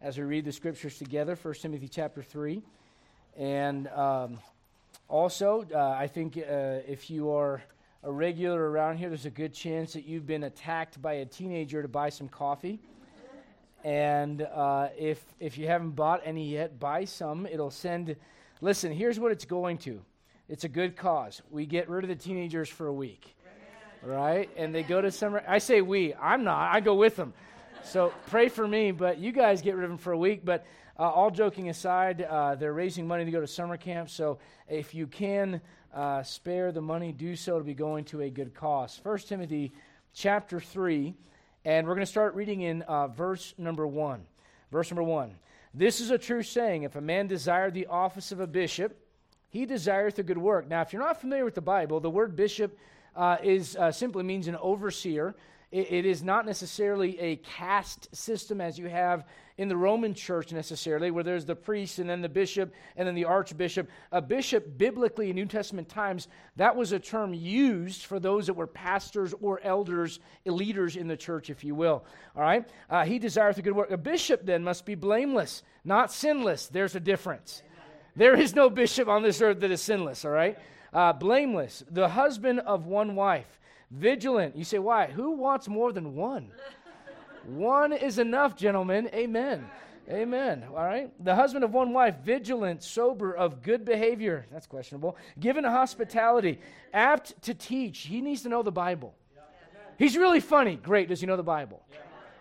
as we read the scriptures together, 1 Timothy chapter 3. And um, also, uh, I think uh, if you are a regular around here, there's a good chance that you've been attacked by a teenager to buy some coffee. And uh, if, if you haven't bought any yet, buy some. It'll send, listen, here's what it's going to it's a good cause. We get rid of the teenagers for a week, right? And they go to summer. I say we, I'm not, I go with them. So pray for me, but you guys get rid of them for a week. But uh, all joking aside, uh, they're raising money to go to summer camp. So if you can uh, spare the money, do so to be going to a good cause. 1 Timothy chapter 3, and we're going to start reading in uh, verse number 1. Verse number 1. This is a true saying if a man desire the office of a bishop, he desireth a good work. Now, if you're not familiar with the Bible, the word bishop uh, is uh, simply means an overseer it, it is not necessarily a caste system as you have in the Roman church necessarily, where there's the priest and then the bishop and then the archbishop. A bishop, biblically in New Testament times, that was a term used for those that were pastors or elders, leaders in the church, if you will. All right? Uh, he desireth a good work. A bishop then must be blameless, not sinless. There's a difference. There is no bishop on this earth that is sinless, all right? Uh, blameless, the husband of one wife Vigilant. You say, why? Who wants more than one? one is enough, gentlemen. Amen. Amen. All right. The husband of one wife, vigilant, sober, of good behavior. That's questionable. Given to hospitality, apt to teach. He needs to know the Bible. He's really funny. Great. Does he know the Bible?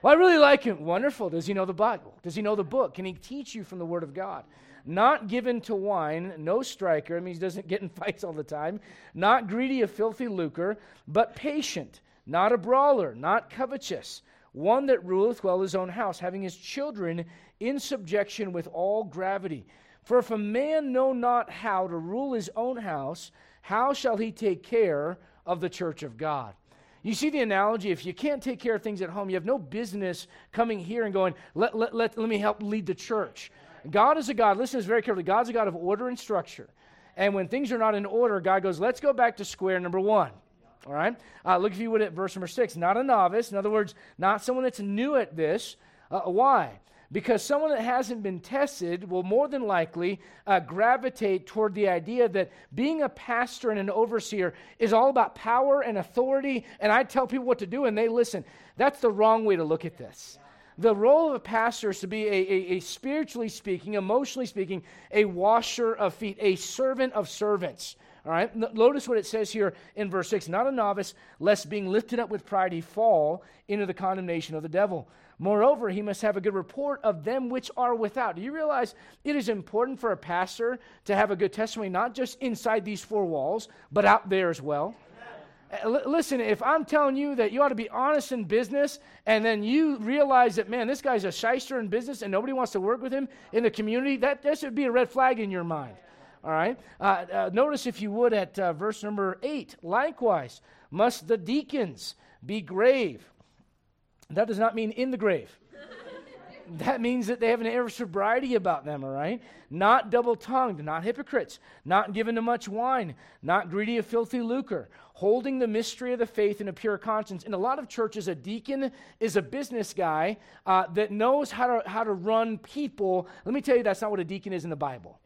Well, I really like him. Wonderful. Does he know the Bible? Does he know the book? Can he teach you from the Word of God? Not given to wine, no striker, I mean, he doesn't get in fights all the time, not greedy of filthy lucre, but patient, not a brawler, not covetous, one that ruleth well his own house, having his children in subjection with all gravity. For if a man know not how to rule his own house, how shall he take care of the church of God? You see the analogy? If you can't take care of things at home, you have no business coming here and going, let, let, let, let me help lead the church. God is a God, listen to this very carefully. God's a God of order and structure. And when things are not in order, God goes, let's go back to square number one. All right? Uh, look, if you would, at verse number six. Not a novice. In other words, not someone that's new at this. Uh, why? Because someone that hasn't been tested will more than likely uh, gravitate toward the idea that being a pastor and an overseer is all about power and authority, and I tell people what to do, and they listen. That's the wrong way to look at this. The role of a pastor is to be a, a, a, spiritually speaking, emotionally speaking, a washer of feet, a servant of servants. All right, notice what it says here in verse 6 not a novice, lest being lifted up with pride he fall into the condemnation of the devil. Moreover, he must have a good report of them which are without. Do you realize it is important for a pastor to have a good testimony, not just inside these four walls, but out there as well? Uh, listen, if I'm telling you that you ought to be honest in business, and then you realize that, man, this guy's a shyster in business and nobody wants to work with him in the community, that, that should be a red flag in your mind. All right? Uh, uh, notice, if you would, at uh, verse number 8 likewise, must the deacons be grave. That does not mean in the grave that means that they have an air of sobriety about them, all right? Not double tongued, not hypocrites, not given to much wine, not greedy of filthy lucre, holding the mystery of the faith in a pure conscience. In a lot of churches, a deacon is a business guy uh, that knows how to, how to run people. Let me tell you, that's not what a deacon is in the Bible.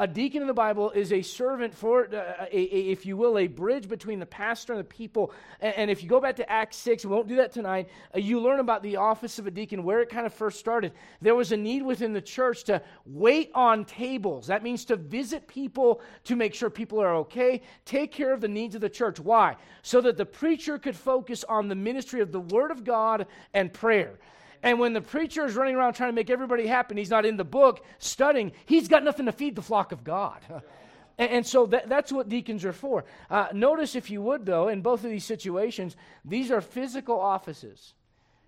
A deacon in the Bible is a servant for, uh, a, a, if you will, a bridge between the pastor and the people. And, and if you go back to Acts 6, we won't do that tonight, uh, you learn about the office of a deacon, where it kind of first started. There was a need within the church to wait on tables. That means to visit people to make sure people are okay, take care of the needs of the church. Why? So that the preacher could focus on the ministry of the Word of God and prayer. And when the preacher is running around trying to make everybody happy, he's not in the book studying, he's got nothing to feed the flock of God. and, and, so that, that's what deacons are for. Uh, notice, if you would, though, in both of these situations, these are physical offices.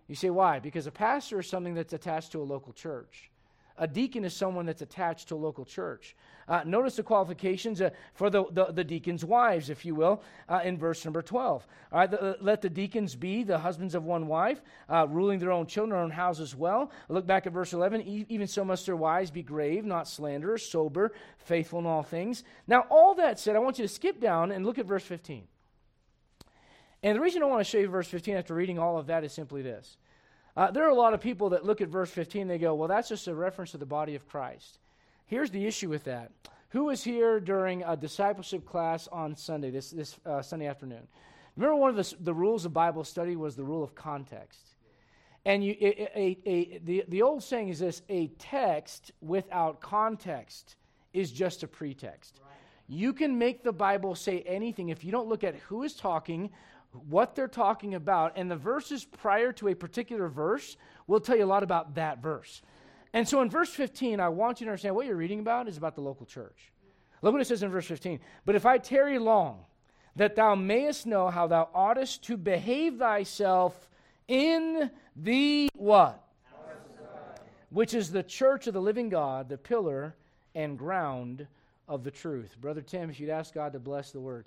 You say, why? Because a pastor is something that's attached to a local church. A deacon is someone that's attached to a local church. Uh, notice the qualifications uh, for the, the, the, deacons' wives, if you will, uh, in verse number 12. All right, the, let the deacons be the husbands of one wife, uh, ruling their own children, their own houses well. Look back at verse 11. E- even so must their wives be grave, not slanderers, sober, faithful in all things. Now, all that said, I want you to skip down and look at verse 15. And the reason I want to show you verse 15 after reading all of that is simply this. Uh, there are a lot of people that look at verse 15, they go, well, that's just a reference to the body of Christ. Here's the issue with that. Who was here during a discipleship class on Sunday, this, this uh, Sunday afternoon? Remember, one of the, the rules of Bible study was the rule of context. And you, a, a, a, the, the old saying is this a text without context is just a pretext. Right. You can make the Bible say anything if you don't look at who is talking, what they're talking about, and the verses prior to a particular verse will tell you a lot about that verse. And so in verse 15, I want you to understand what you're reading about is about the local church. Look what it says in verse 15. But if I tarry long, that thou mayest know how thou oughtest to behave thyself in the what? Which is the church of the living God, the pillar and ground of the truth. Brother Tim, if you'd ask God to bless the word.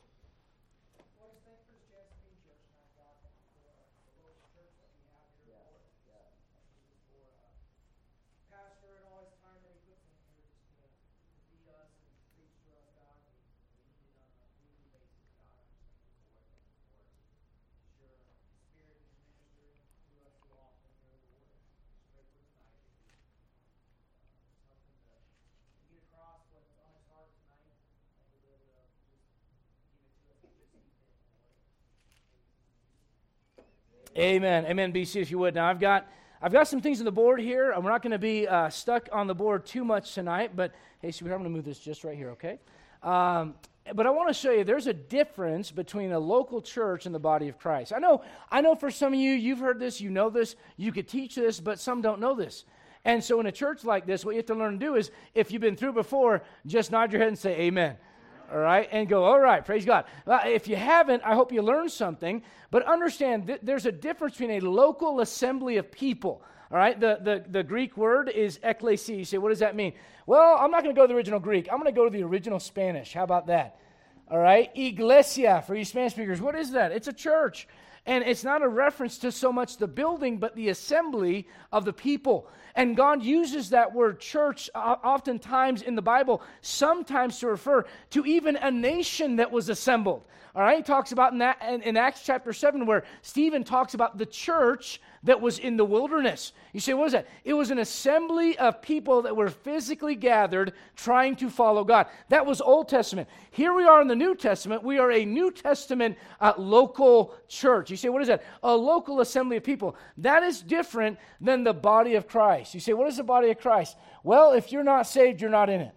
Amen. Amen, BC, if you would. Now, I've got. I've got some things on the board here. We're not going to be uh, stuck on the board too much tonight, but hey, sweetheart, I'm going to move this just right here, okay? Um, but I want to show you there's a difference between a local church and the body of Christ. I know, I know for some of you, you've heard this, you know this, you could teach this, but some don't know this. And so in a church like this, what you have to learn to do is if you've been through before, just nod your head and say amen all right, and go, all right, praise God. If you haven't, I hope you learned something, but understand th- there's a difference between a local assembly of people. All right, the, the, the Greek word is ekklesia. You say, what does that mean? Well, I'm not going to go to the original Greek. I'm going to go to the original Spanish. How about that? All right, iglesia for you Spanish speakers. What is that? It's a church. And it's not a reference to so much the building, but the assembly of the people. And God uses that word church oftentimes in the Bible, sometimes to refer to even a nation that was assembled. All right, he talks about in, that, in, in Acts chapter 7, where Stephen talks about the church that was in the wilderness. You say, what is that? It was an assembly of people that were physically gathered trying to follow God. That was Old Testament. Here we are in the New Testament. We are a New Testament uh, local church. You say, what is that? A local assembly of people. That is different than the body of Christ. You say, what is the body of Christ? Well, if you're not saved, you're not in it.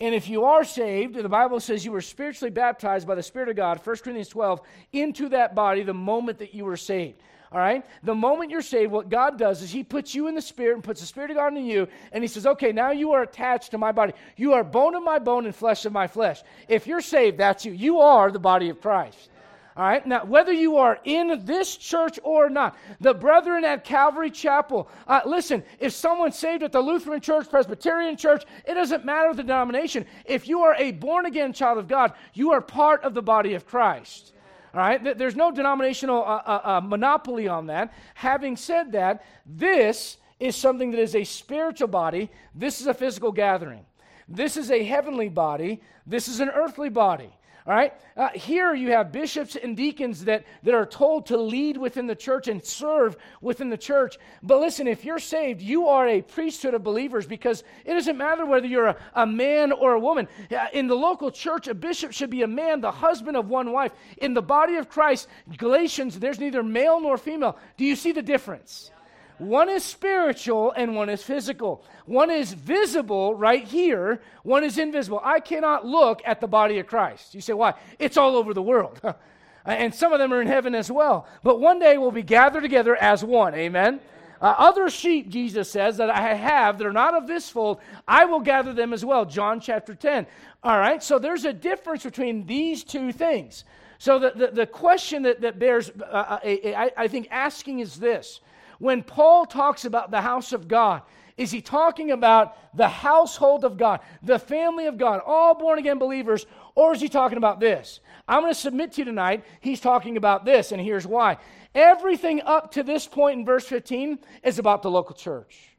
And if you are saved, the Bible says you were spiritually baptized by the Spirit of God, 1 Corinthians 12, into that body the moment that you were saved. All right? The moment you're saved, what God does is He puts you in the Spirit and puts the Spirit of God in you, and He says, okay, now you are attached to my body. You are bone of my bone and flesh of my flesh. If you're saved, that's you. You are the body of Christ. All right, now whether you are in this church or not, the brethren at Calvary Chapel, uh, listen, if someone's saved at the Lutheran Church, Presbyterian Church, it doesn't matter the denomination. If you are a born again child of God, you are part of the body of Christ. All right, there's no denominational uh, uh, uh, monopoly on that. Having said that, this is something that is a spiritual body, this is a physical gathering. This is a heavenly body, this is an earthly body. All right? Uh, here you have bishops and deacons that, that are told to lead within the church and serve within the church. But listen, if you're saved, you are a priesthood of believers because it doesn't matter whether you're a, a man or a woman. Uh, in the local church, a bishop should be a man, the husband of one wife. In the body of Christ, Galatians, there's neither male nor female. Do you see the difference? One is spiritual and one is physical. One is visible right here, one is invisible. I cannot look at the body of Christ. You say, why? It's all over the world. and some of them are in heaven as well. But one day we'll be gathered together as one. Amen. Uh, other sheep, Jesus says, that I have that are not of this fold, I will gather them as well. John chapter 10. All right, so there's a difference between these two things. So the, the, the question that, that bears, uh, uh I think, asking is this when Paul talks about the house of God, is he talking about the household of God, the family of God, all born again believers, or is he talking about this? I'm going to submit to you tonight, he's talking about this, and here's why. Everything up to this point in verse 15 is about the local church.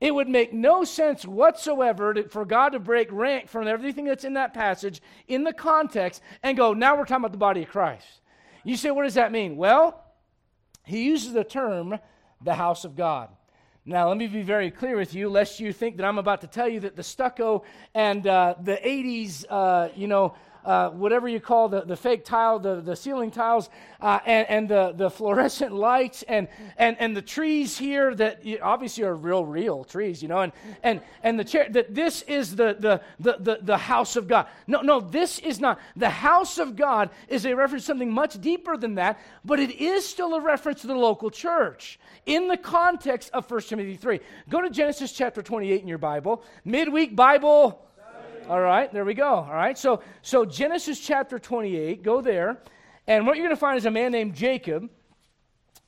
It would make no sense whatsoever to, for God to break rank from everything that's in that passage in the context and go, now we're talking about the body of Christ. You say, what does that mean? Well, he uses the term the house of God. Now, let me be very clear with you, lest you think that I'm about to tell you that the stucco and uh, the 80s, uh, you know, uh, whatever you call the, the fake tile, the, the ceiling tiles, uh, and, and the, the fluorescent lights, and, and, and the trees here that obviously are real, real trees, you know, and, and, and the chair, that this is the, the, the, the, the house of God. No, no, this is not. The house of God is a reference to something much deeper than that, but it is still a reference to the local church in the context of 1 Timothy 3. Go to Genesis chapter 28 in your Bible. Midweek Bible all right, there we go. All right, so, so Genesis chapter 28, go there. And what you're going to find is a man named Jacob,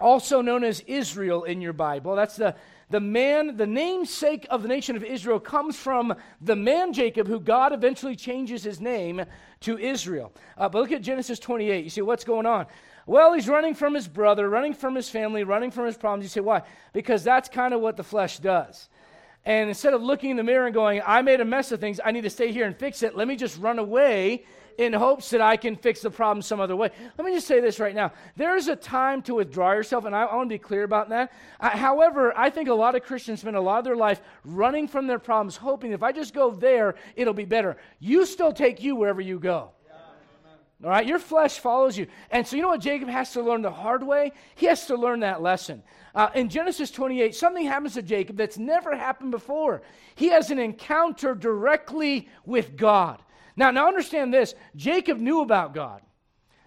also known as Israel in your Bible. That's the, the man, the namesake of the nation of Israel comes from the man Jacob, who God eventually changes his name to Israel. Uh, but look at Genesis 28. You see what's going on. Well, he's running from his brother, running from his family, running from his problems. You say, why? Because that's kind of what the flesh does. And instead of looking in the mirror and going, I made a mess of things, I need to stay here and fix it, let me just run away in hopes that I can fix the problem some other way. Let me just say this right now. There is a time to withdraw yourself, and I, I want to be clear about that. I, however, I think a lot of Christians spend a lot of their life running from their problems, hoping if I just go there, it'll be better. You still take you wherever you go. All right, your flesh follows you. And so, you know what Jacob has to learn the hard way? He has to learn that lesson. Uh, in Genesis 28, something happens to Jacob that's never happened before. He has an encounter directly with God. Now, now understand this Jacob knew about God.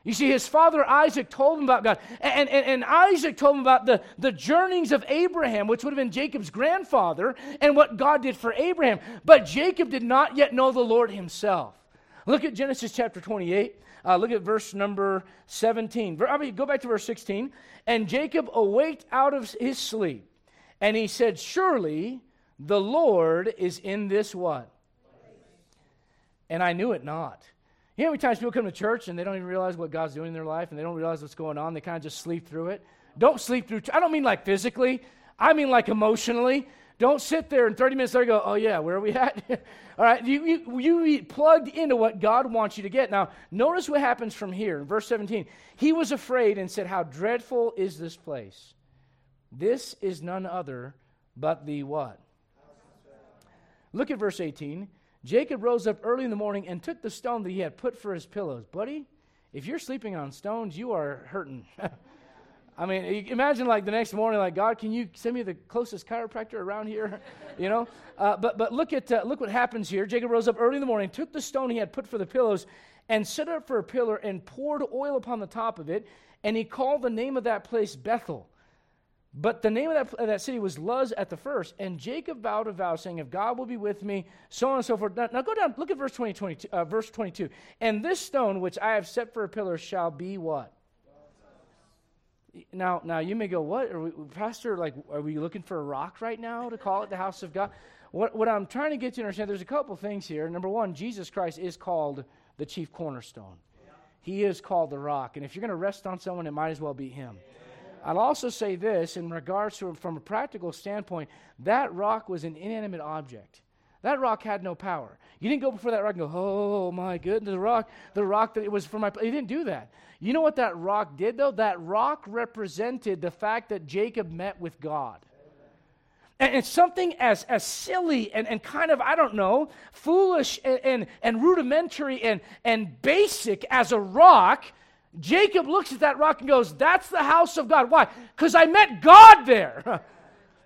You see, his father Isaac told him about God. And, and, and Isaac told him about the, the journeyings of Abraham, which would have been Jacob's grandfather, and what God did for Abraham. But Jacob did not yet know the Lord himself. Look at Genesis chapter 28. Uh, look at verse number 17. I mean, go back to verse 16. And Jacob awaked out of his sleep, and he said, Surely the Lord is in this what? And I knew it not. You know how many times people come to church and they don't even realize what God's doing in their life and they don't realize what's going on? They kind of just sleep through it. Don't sleep through. I don't mean like physically, I mean like emotionally. Don't sit there and 30 minutes later go, oh, yeah, where are we at? All right, you, you, you be plugged into what God wants you to get. Now, notice what happens from here in verse 17. He was afraid and said, How dreadful is this place? This is none other but the what? Look at verse 18. Jacob rose up early in the morning and took the stone that he had put for his pillows. Buddy, if you're sleeping on stones, you are hurting. I mean, imagine like the next morning, like God, can you send me the closest chiropractor around here? you know. Uh, but but look at uh, look what happens here. Jacob rose up early in the morning, took the stone he had put for the pillows, and set it up for a pillar, and poured oil upon the top of it, and he called the name of that place Bethel. But the name of that, of that city was Luz at the first. And Jacob vowed a vow, saying, If God will be with me, so on and so forth. Now, now go down, look at verse 20, 22, uh, verse 22. And this stone which I have set for a pillar shall be what? Now, now you may go, what, Are we, Pastor? Like, are we looking for a rock right now to call it the house of God? What, what I'm trying to get you to understand, there's a couple things here. Number one, Jesus Christ is called the chief cornerstone. He is called the rock, and if you're going to rest on someone, it might as well be him. I'll also say this in regards to, from a practical standpoint, that rock was an inanimate object. That rock had no power. You didn't go before that rock and go, oh my goodness, the rock, the rock that it was for my. He didn't do that. You know what that rock did though? That rock represented the fact that Jacob met with God. And something as, as silly and, and kind of, I don't know, foolish and, and, and rudimentary and, and basic as a rock. Jacob looks at that rock and goes, That's the house of God. Why? Because I met God there.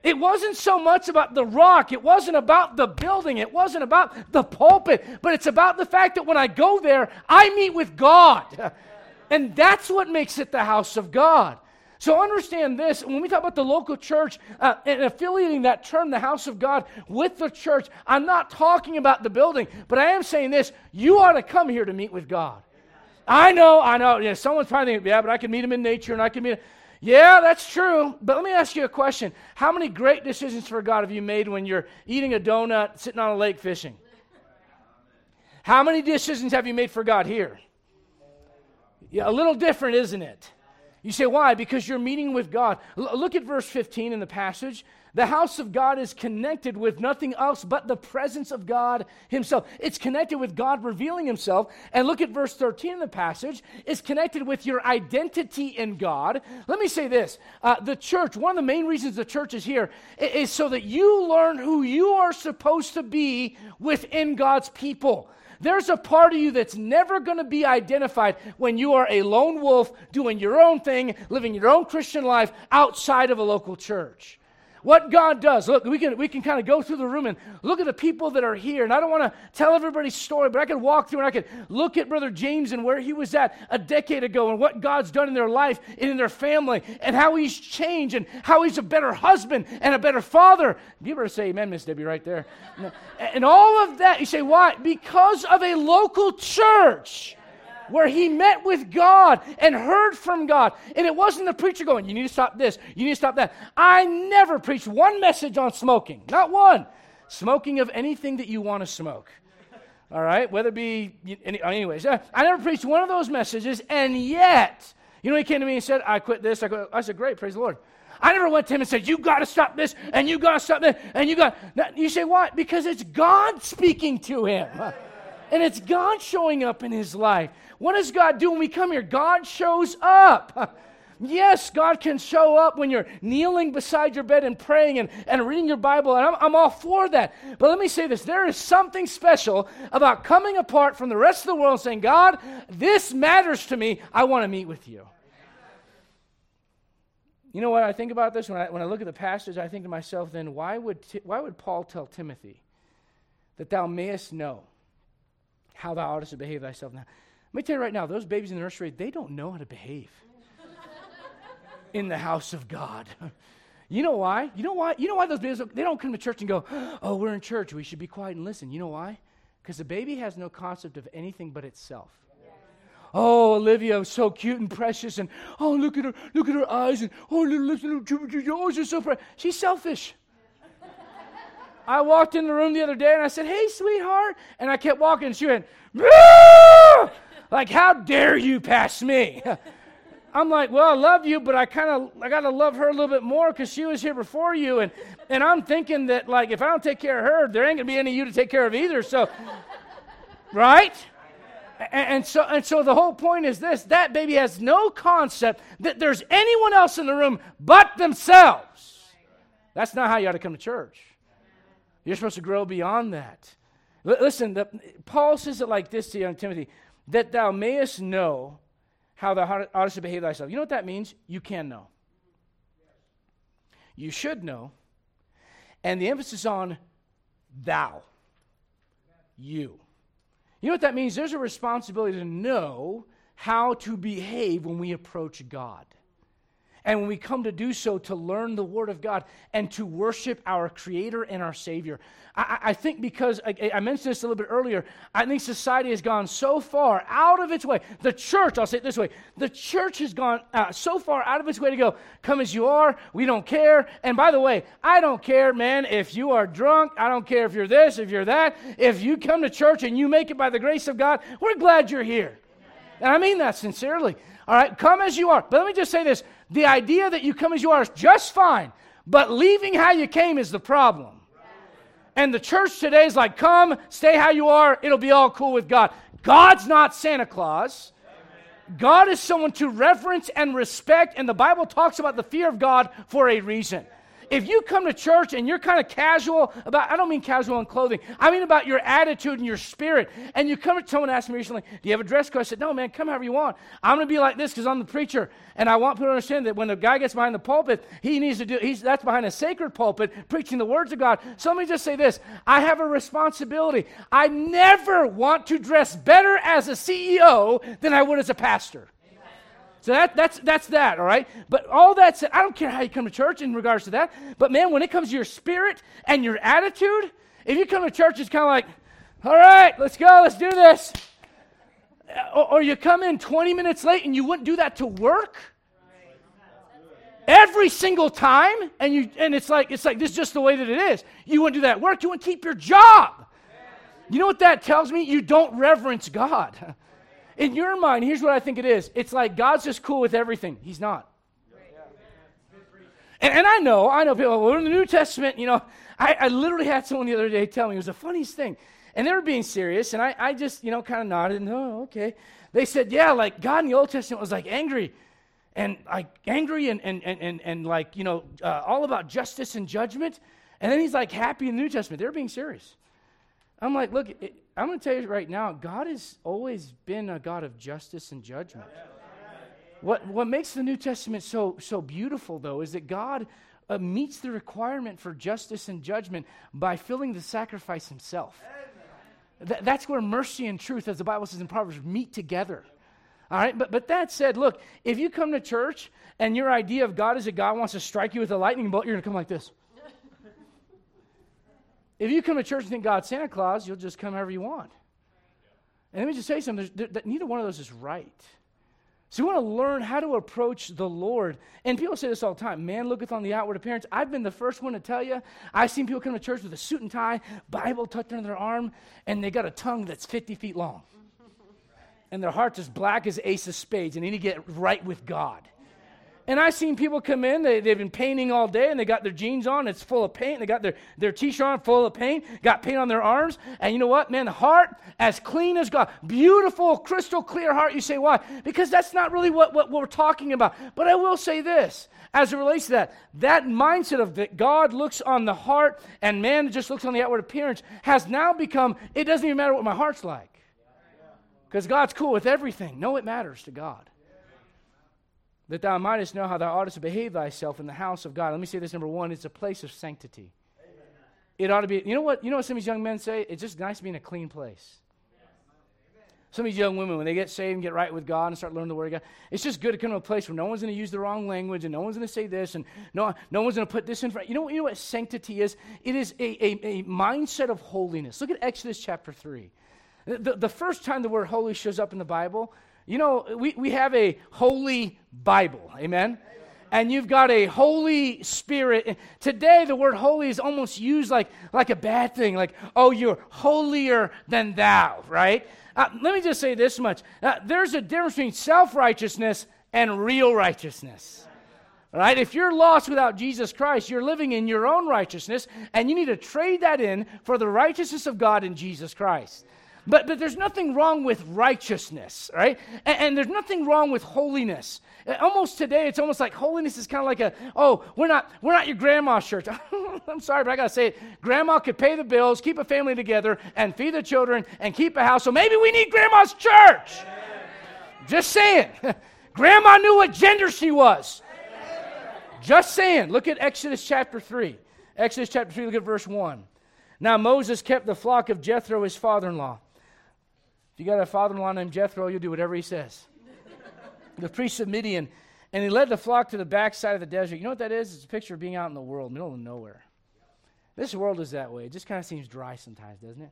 It wasn't so much about the rock, it wasn't about the building, it wasn't about the pulpit, but it's about the fact that when I go there, I meet with God. And that's what makes it the house of God. So understand this when we talk about the local church uh, and affiliating that term, the house of God, with the church, I'm not talking about the building, but I am saying this you ought to come here to meet with God. I know, I know. Yeah, someone's probably thinking, yeah, but I can meet him in nature and I can meet him. Yeah, that's true. But let me ask you a question. How many great decisions for God have you made when you're eating a donut, sitting on a lake fishing? How many decisions have you made for God here? Yeah, a little different, isn't it? You say, why? Because you're meeting with God. L- look at verse 15 in the passage. The house of God is connected with nothing else but the presence of God Himself. It's connected with God revealing Himself. And look at verse 13 in the passage. It's connected with your identity in God. Let me say this uh, the church, one of the main reasons the church is here is so that you learn who you are supposed to be within God's people. There's a part of you that's never going to be identified when you are a lone wolf doing your own thing, living your own Christian life outside of a local church what God does. Look, we can, we can kind of go through the room and look at the people that are here. And I don't want to tell everybody's story, but I could walk through and I could look at Brother James and where he was at a decade ago and what God's done in their life and in their family and how he's changed and how he's a better husband and a better father. You better say amen, Miss Debbie, right there. And all of that, you say, why? Because of a local church where he met with God and heard from God. And it wasn't the preacher going, You need to stop this, you need to stop that. I never preached one message on smoking, not one. Smoking of anything that you want to smoke. All right, whether it be, anyways, uh, I never preached one of those messages, and yet, you know, he came to me and said, I quit this. I, quit. I said, Great, praise the Lord. I never went to him and said, You got to stop this, and you got to stop this, and you got. You say, Why? Because it's God speaking to him. And it's God showing up in his life. What does God do when we come here? God shows up. Yes, God can show up when you're kneeling beside your bed and praying and, and reading your Bible, and I'm, I'm all for that. But let me say this there is something special about coming apart from the rest of the world and saying, God, this matters to me. I want to meet with you. You know what I think about this? When I, when I look at the passage, I think to myself, then why would, why would Paul tell Timothy that thou mayest know how thou oughtest to behave thyself now? Let me tell you right now, those babies in the nursery, they don't know how to behave in the house of God. You know why? You know why? You know why those babies they don't come to church and go, "Oh, we're in church. We should be quiet and listen." You know why? Because the baby has no concept of anything but itself. Oh, Olivia, so cute and precious, and oh, look at her, look at her eyes, and oh, little lips, little, oh, she's so precious. She's selfish. I walked in the room the other day and I said, "Hey, sweetheart," and I kept walking, and she went, like, how dare you pass me? I'm like, well, I love you, but I kind of I got to love her a little bit more because she was here before you, and and I'm thinking that like if I don't take care of her, there ain't gonna be any of you to take care of either. So, right? And, and so and so the whole point is this: that baby has no concept that there's anyone else in the room but themselves. That's not how you ought to come to church. You're supposed to grow beyond that. L- listen, the, Paul says it like this to young Timothy that thou mayest know how thou oughtest to behave thyself. You know what that means? You can know. You should know. And the emphasis on thou. You. You know what that means? There's a responsibility to know how to behave when we approach God. And when we come to do so, to learn the Word of God and to worship our Creator and our Savior. I, I think because, I, I, mentioned this a little bit earlier, I think society has gone so far out of its way. The church, I'll say it this way the church has gone uh, so far out of its way to go, come as you are, we don't care. And by the way, I don't care, man, if you are drunk, I don't care if you're this, if you're that. If you come to church and you make it by the grace of God, we're glad you're here. And I mean that sincerely. All right, come as you are. But let me just say this the idea that you come as you are is just fine, but leaving how you came is the problem. And the church today is like, come, stay how you are, it'll be all cool with God. God's not Santa Claus. God is someone to reverence and respect, and the Bible talks about the fear of God for a reason. If you come to church and you're kind of casual about, I don't mean casual in clothing, I mean about your attitude and your spirit, and you come to someone asked me recently, Do you have a dress code? I said, No, man, come however you want. I'm going to be like this because I'm the preacher, and I want people to understand that when the guy gets behind the pulpit, he needs to do, he's, that's behind a sacred pulpit, preaching the words of God. So let me just say this I have a responsibility. I never want to dress better as a CEO than I would as a pastor. So that, that's, that's that, all right? But all that said, I don't care how you come to church in regards to that. But man, when it comes to your spirit and your attitude, if you come to church, it's kind of like, all right, let's go, let's do this. Or, or you come in 20 minutes late and you wouldn't do that to work every single time and you and it's like it's like this is just the way that it is you wouldn't do that work you wouldn't keep your job you know what that tells me you don't reverence god In your mind, here's what I think it is it's like God's just cool with everything. He's not. And, and I know, I know people, well, in the New Testament, you know, I, I literally had someone the other day tell me, it was the funniest thing. And they were being serious, and I, I just, you know, kind of nodded and, oh, okay. They said, yeah, like God in the Old Testament was like angry and like angry and, and, and, and, and like, you know, uh, all about justice and judgment. And then he's like happy in the New Testament. They're being serious. I'm like, look, it, I'm going to tell you right now, God has always been a God of justice and judgment. What, what makes the New Testament so, so beautiful, though, is that God uh, meets the requirement for justice and judgment by filling the sacrifice himself. Th- that's where mercy and truth, as the Bible says in Proverbs, meet together. All right, but, but that said, look, if you come to church and your idea of God is that God wants to strike you with a lightning bolt, you're going to come like this. If you come to church and think God's Santa Claus, you'll just come however you want. And let me just say something there, neither one of those is right. So we want to learn how to approach the Lord. And people say this all the time man looketh on the outward appearance. I've been the first one to tell you. I've seen people come to church with a suit and tie, Bible tucked under their arm, and they got a tongue that's 50 feet long. and their heart's as black as ace of spades, and they need to get right with God. And I've seen people come in, they, they've been painting all day, and they got their jeans on, it's full of paint. They got their, their t shirt on, full of paint, got paint on their arms. And you know what, man? The heart as clean as God. Beautiful, crystal clear heart. You say, why? Because that's not really what, what we're talking about. But I will say this as it relates to that that mindset of that God looks on the heart and man just looks on the outward appearance has now become, it doesn't even matter what my heart's like. Because God's cool with everything. No, it matters to God that thou mightest know how thou oughtest to behave thyself in the house of God. Let me say this number one, it's a place of sanctity. Amen. It ought to be, you know what, you know what some of these young men say? It's just nice to be in a clean place. Some of these young women, when they get saved and get right with God and start learning the Word of God, it's just good to come to a place where no one's going to use the wrong language and no one's going to say this and no, no one's going to put this in front. You know, you know what sanctity is? It is a, a, a mindset of holiness. Look at Exodus chapter 3. The, the first time the word holy shows up in the Bible, you know, we, we have a holy Bible. Amen? and you've got a Holy Spirit. Today, the word holy is almost used like, like a bad thing, like, oh, you're holier than thou, right? Uh, let me just say this much uh, there's a difference between self righteousness and real righteousness. Right? If you're lost without Jesus Christ, you're living in your own righteousness, and you need to trade that in for the righteousness of God in Jesus Christ. But, but there's nothing wrong with righteousness, right? And, and there's nothing wrong with holiness. Uh, almost today, it's almost like holiness is kind of like a, oh, we're not, we're not your grandma's church. I'm sorry, but I got to say it. Grandma could pay the bills, keep a family together, and feed the children, and keep a house. So maybe we need grandma's church. Just saying. Grandma knew what gender she was. Just saying. Look at Exodus chapter 3. Exodus chapter 3, look at verse 1. Now Moses kept the flock of Jethro, his father in law. If you got a father in law named Jethro, you'll do whatever he says. the priest of Midian, and he led the flock to the backside of the desert. You know what that is? It's a picture of being out in the world, middle of nowhere. This world is that way. It just kind of seems dry sometimes, doesn't it?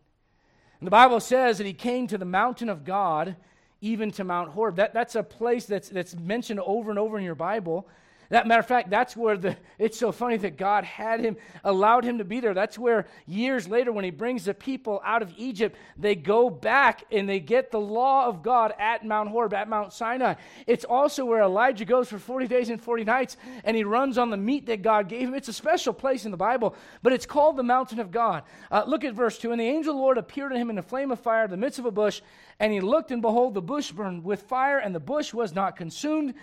And the Bible says that he came to the mountain of God, even to Mount Horeb. That, that's a place that's, that's mentioned over and over in your Bible. That matter of fact, that's where the it's so funny that God had him, allowed him to be there. That's where years later, when he brings the people out of Egypt, they go back and they get the law of God at Mount Horeb, at Mount Sinai. It's also where Elijah goes for 40 days and 40 nights and he runs on the meat that God gave him. It's a special place in the Bible, but it's called the mountain of God. Uh, look at verse 2. And the angel of the Lord appeared to him in a flame of fire in the midst of a bush, and he looked, and behold, the bush burned with fire, and the bush was not consumed.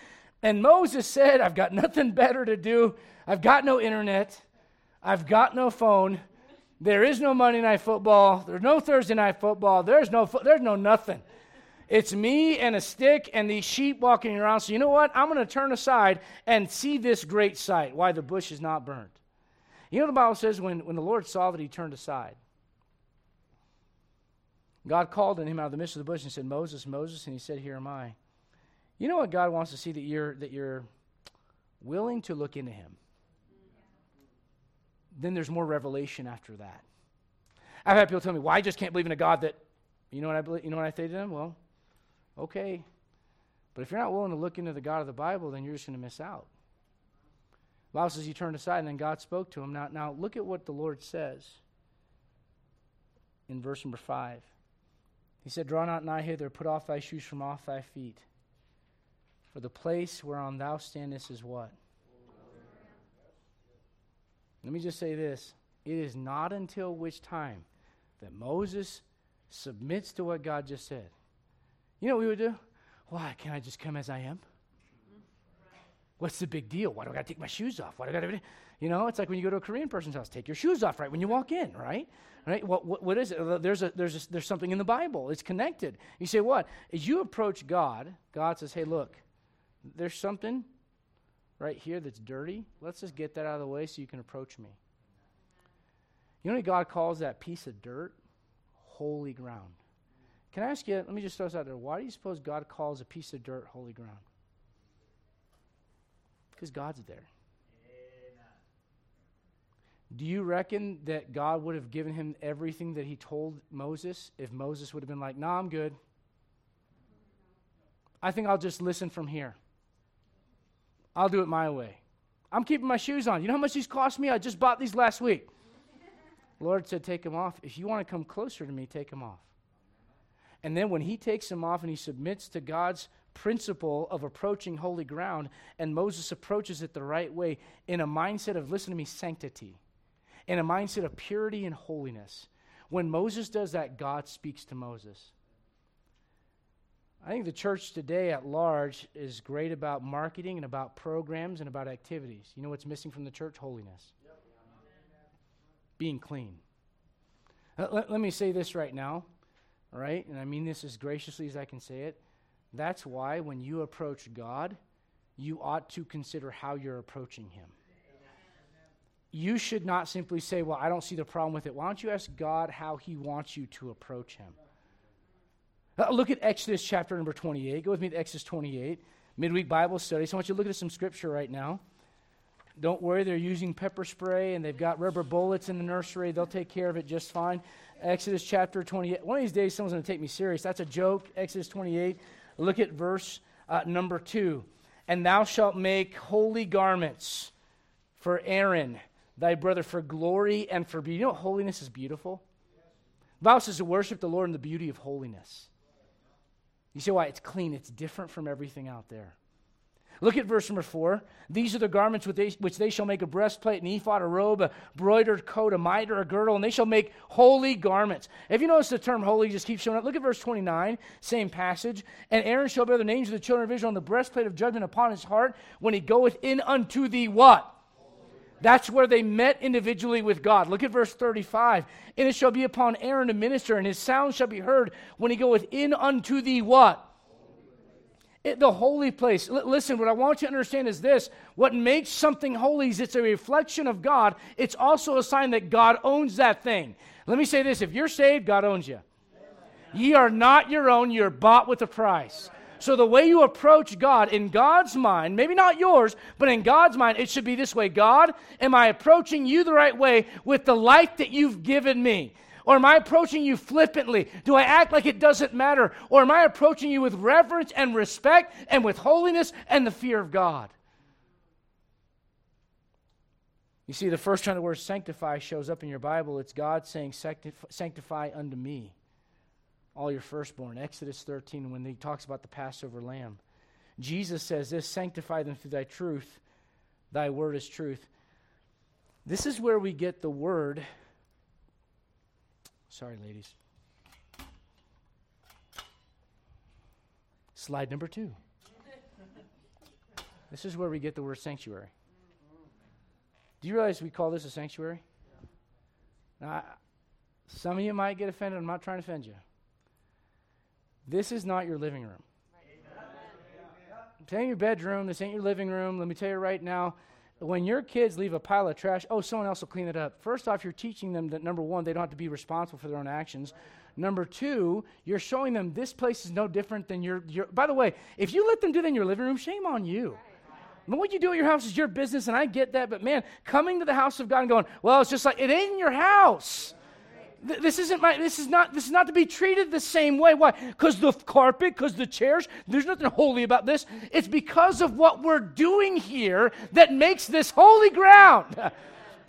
And Moses said, I've got nothing better to do. I've got no internet. I've got no phone. There is no Monday night football. There's no Thursday night football. There's no, there's no nothing. It's me and a stick and these sheep walking around. So, you know what? I'm going to turn aside and see this great sight why the bush is not burned. You know, the Bible says when, when the Lord saw that he turned aside, God called on him out of the midst of the bush and said, Moses, Moses. And he said, Here am I. You know what God wants to see that you're that you're willing to look into him. Then there's more revelation after that. I've had people tell me, "Why well, I just can't believe in a God that you know what I believe, you know what I say to them? Well, okay. But if you're not willing to look into the God of the Bible, then you're just going to miss out. The says he turned aside and then God spoke to him. Now, now look at what the Lord says in verse number five. He said, Draw not nigh hither, put off thy shoes from off thy feet. For the place whereon thou standest is what? Let me just say this. It is not until which time that Moses submits to what God just said. You know what we would do? Why can't I just come as I am? What's the big deal? Why do I got to take my shoes off? Why do I got to? You know, it's like when you go to a Korean person's house, take your shoes off right when you walk in, right? Right? What, what, what is it? There's, a, there's, a, there's something in the Bible. It's connected. You say, what? As you approach God, God says, hey, look, there's something right here that's dirty. Let's just get that out of the way so you can approach me. You know what God calls that piece of dirt? Holy ground. Can I ask you, let me just throw this out there. Why do you suppose God calls a piece of dirt holy ground? Because God's there. Do you reckon that God would have given him everything that he told Moses if Moses would have been like, nah, I'm good? I think I'll just listen from here. I'll do it my way. I'm keeping my shoes on. You know how much these cost me? I just bought these last week. Lord said, Take them off. If you want to come closer to me, take them off. And then when he takes them off and he submits to God's principle of approaching holy ground, and Moses approaches it the right way in a mindset of, listen to me, sanctity in a mindset of purity and holiness. When Moses does that, God speaks to Moses. I think the church today at large is great about marketing and about programs and about activities. You know what's missing from the church? Holiness. Being clean. Uh, let, let me say this right now, all right? And I mean this as graciously as I can say it. That's why when you approach God, you ought to consider how you're approaching Him you should not simply say, Well, I don't see the problem with it. Why don't you ask God how He wants you to approach Him? Uh, look at Exodus chapter number 28. Go with me to Exodus 28, midweek Bible study. So I want you to look at some scripture right now. Don't worry, they're using pepper spray and they've got rubber bullets in the nursery. They'll take care of it just fine. Exodus chapter 28. One of these days, someone's going to take me serious. That's a joke. Exodus 28. Look at verse uh, number 2. And thou shalt make holy garments for Aaron thy brother for glory and for beauty. You know holiness is beautiful? Bible says to worship the Lord in the beauty of holiness. You say why? It's clean, it's different from everything out there. Look at verse number four. These are the garments which they, shall make a breastplate, an ephod, a robe, a broidered coat, a mitre, a girdle, and they shall make holy garments. If you notice the term holy just keeps showing up, look at verse 29, same passage. And Aaron shall bear the names of the children of Israel on the breastplate of judgment upon his heart when he goeth in unto thee what? That's where they met individually with God. Look at verse 35. And it shall be upon Aaron to minister, and his sound shall be heard when he goeth in unto the what? It, the holy place. L- listen, what I want you to understand is this what makes something holy is it's a reflection of God. It's also a sign that God owns that thing. Let me say this if you're saved, God owns you. Ye are not your own, you're bought with a price. So, the way you approach God in God's mind, maybe not yours, but in God's mind, it should be this way God, am I approaching you the right way with the life that you've given me? Or am I approaching you flippantly? Do I act like it doesn't matter? Or am I approaching you with reverence and respect and with holiness and the fear of God? You see, the first time the word sanctify shows up in your Bible, it's God saying, Sanctify unto me all your firstborn. Exodus 13, when he talks about the Passover lamb. Jesus says this sanctify them through thy truth. Thy word is truth. This is where we get the word. Sorry, ladies. Slide number two. This is where we get the word sanctuary. Do you realize we call this a sanctuary? Now, some of you might get offended. I'm not trying to offend you. This is not your living room. This ain't your bedroom. This ain't your living room. Let me tell you right now when your kids leave a pile of trash, oh, someone else will clean it up. First off, you're teaching them that number one, they don't have to be responsible for their own actions. Number two, you're showing them this place is no different than your. your by the way, if you let them do that in your living room, shame on you. What you do at your house is your business, and I get that, but man, coming to the house of God and going, well, it's just like, it ain't in your house this isn't my this is not this is not to be treated the same way. Why? Because the carpet because the chairs there's nothing holy about this. It's because of what we're doing here that makes this holy ground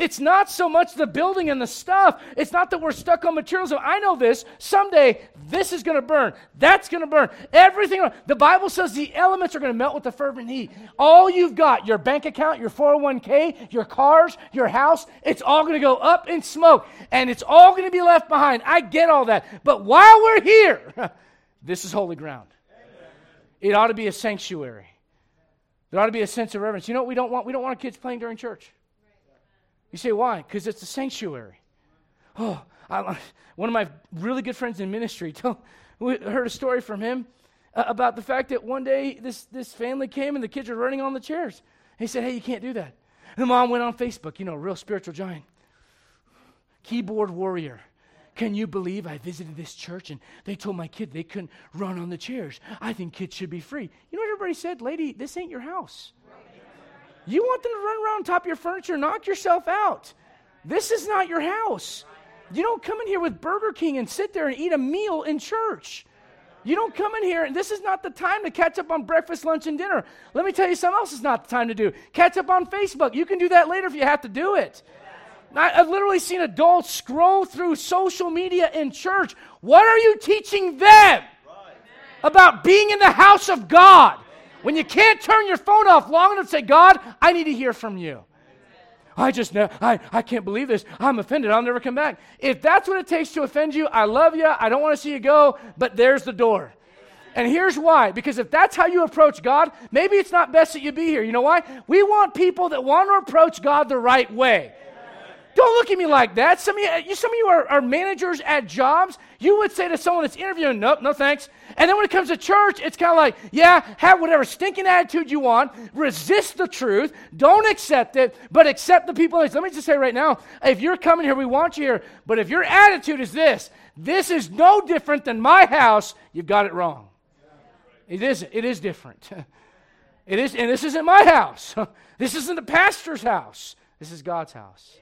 It's not so much the building and the stuff. It's not that we're stuck on materialism. I know this. Someday, this is going to burn. That's going to burn. Everything. The Bible says the elements are going to melt with the fervent heat. All you've got, your bank account, your 401k, your cars, your house, it's all going to go up in smoke. And it's all going to be left behind. I get all that. But while we're here, this is holy ground. It ought to be a sanctuary. There ought to be a sense of reverence. You know what we don't want? We don't want our kids playing during church. You say, why? Because it's a sanctuary. Oh, I, one of my really good friends in ministry told, we heard a story from him uh, about the fact that one day this, this family came and the kids were running on the chairs. He said, hey, you can't do that. And the mom went on Facebook, you know, real spiritual giant. Keyboard warrior. Can you believe I visited this church and they told my kid they couldn't run on the chairs? I think kids should be free. You know what everybody said? Lady, this ain't your house. You want them to run around on top of your furniture, knock yourself out. This is not your house. You don't come in here with Burger King and sit there and eat a meal in church. You don't come in here, and this is not the time to catch up on breakfast, lunch, and dinner. Let me tell you something else is not the time to do. Catch up on Facebook. You can do that later if you have to do it. I've literally seen adults scroll through social media in church. What are you teaching them about being in the house of God? When you can't turn your phone off long enough to say, God, I need to hear from you. I just know, I, I can't believe this. I'm offended. I'll never come back. If that's what it takes to offend you, I love you. I don't want to see you go, but there's the door. And here's why because if that's how you approach God, maybe it's not best that you be here. You know why? We want people that want to approach God the right way. Don't look at me like that. Some of you, some of you are, are, managers at jobs. You would say to someone that's interviewing, nope, no thanks. And then when it comes to church, it's kind of like, yeah, have whatever stinking attitude you want. Resist the truth. Don't accept it, but accept the people. Let me just say right now, if you're coming here, we want you here. But if your attitude is this, this is no different than my house, you've got it wrong. It is, it is different. It is, and this isn't my house. This isn't the pastor's house. This is God's house.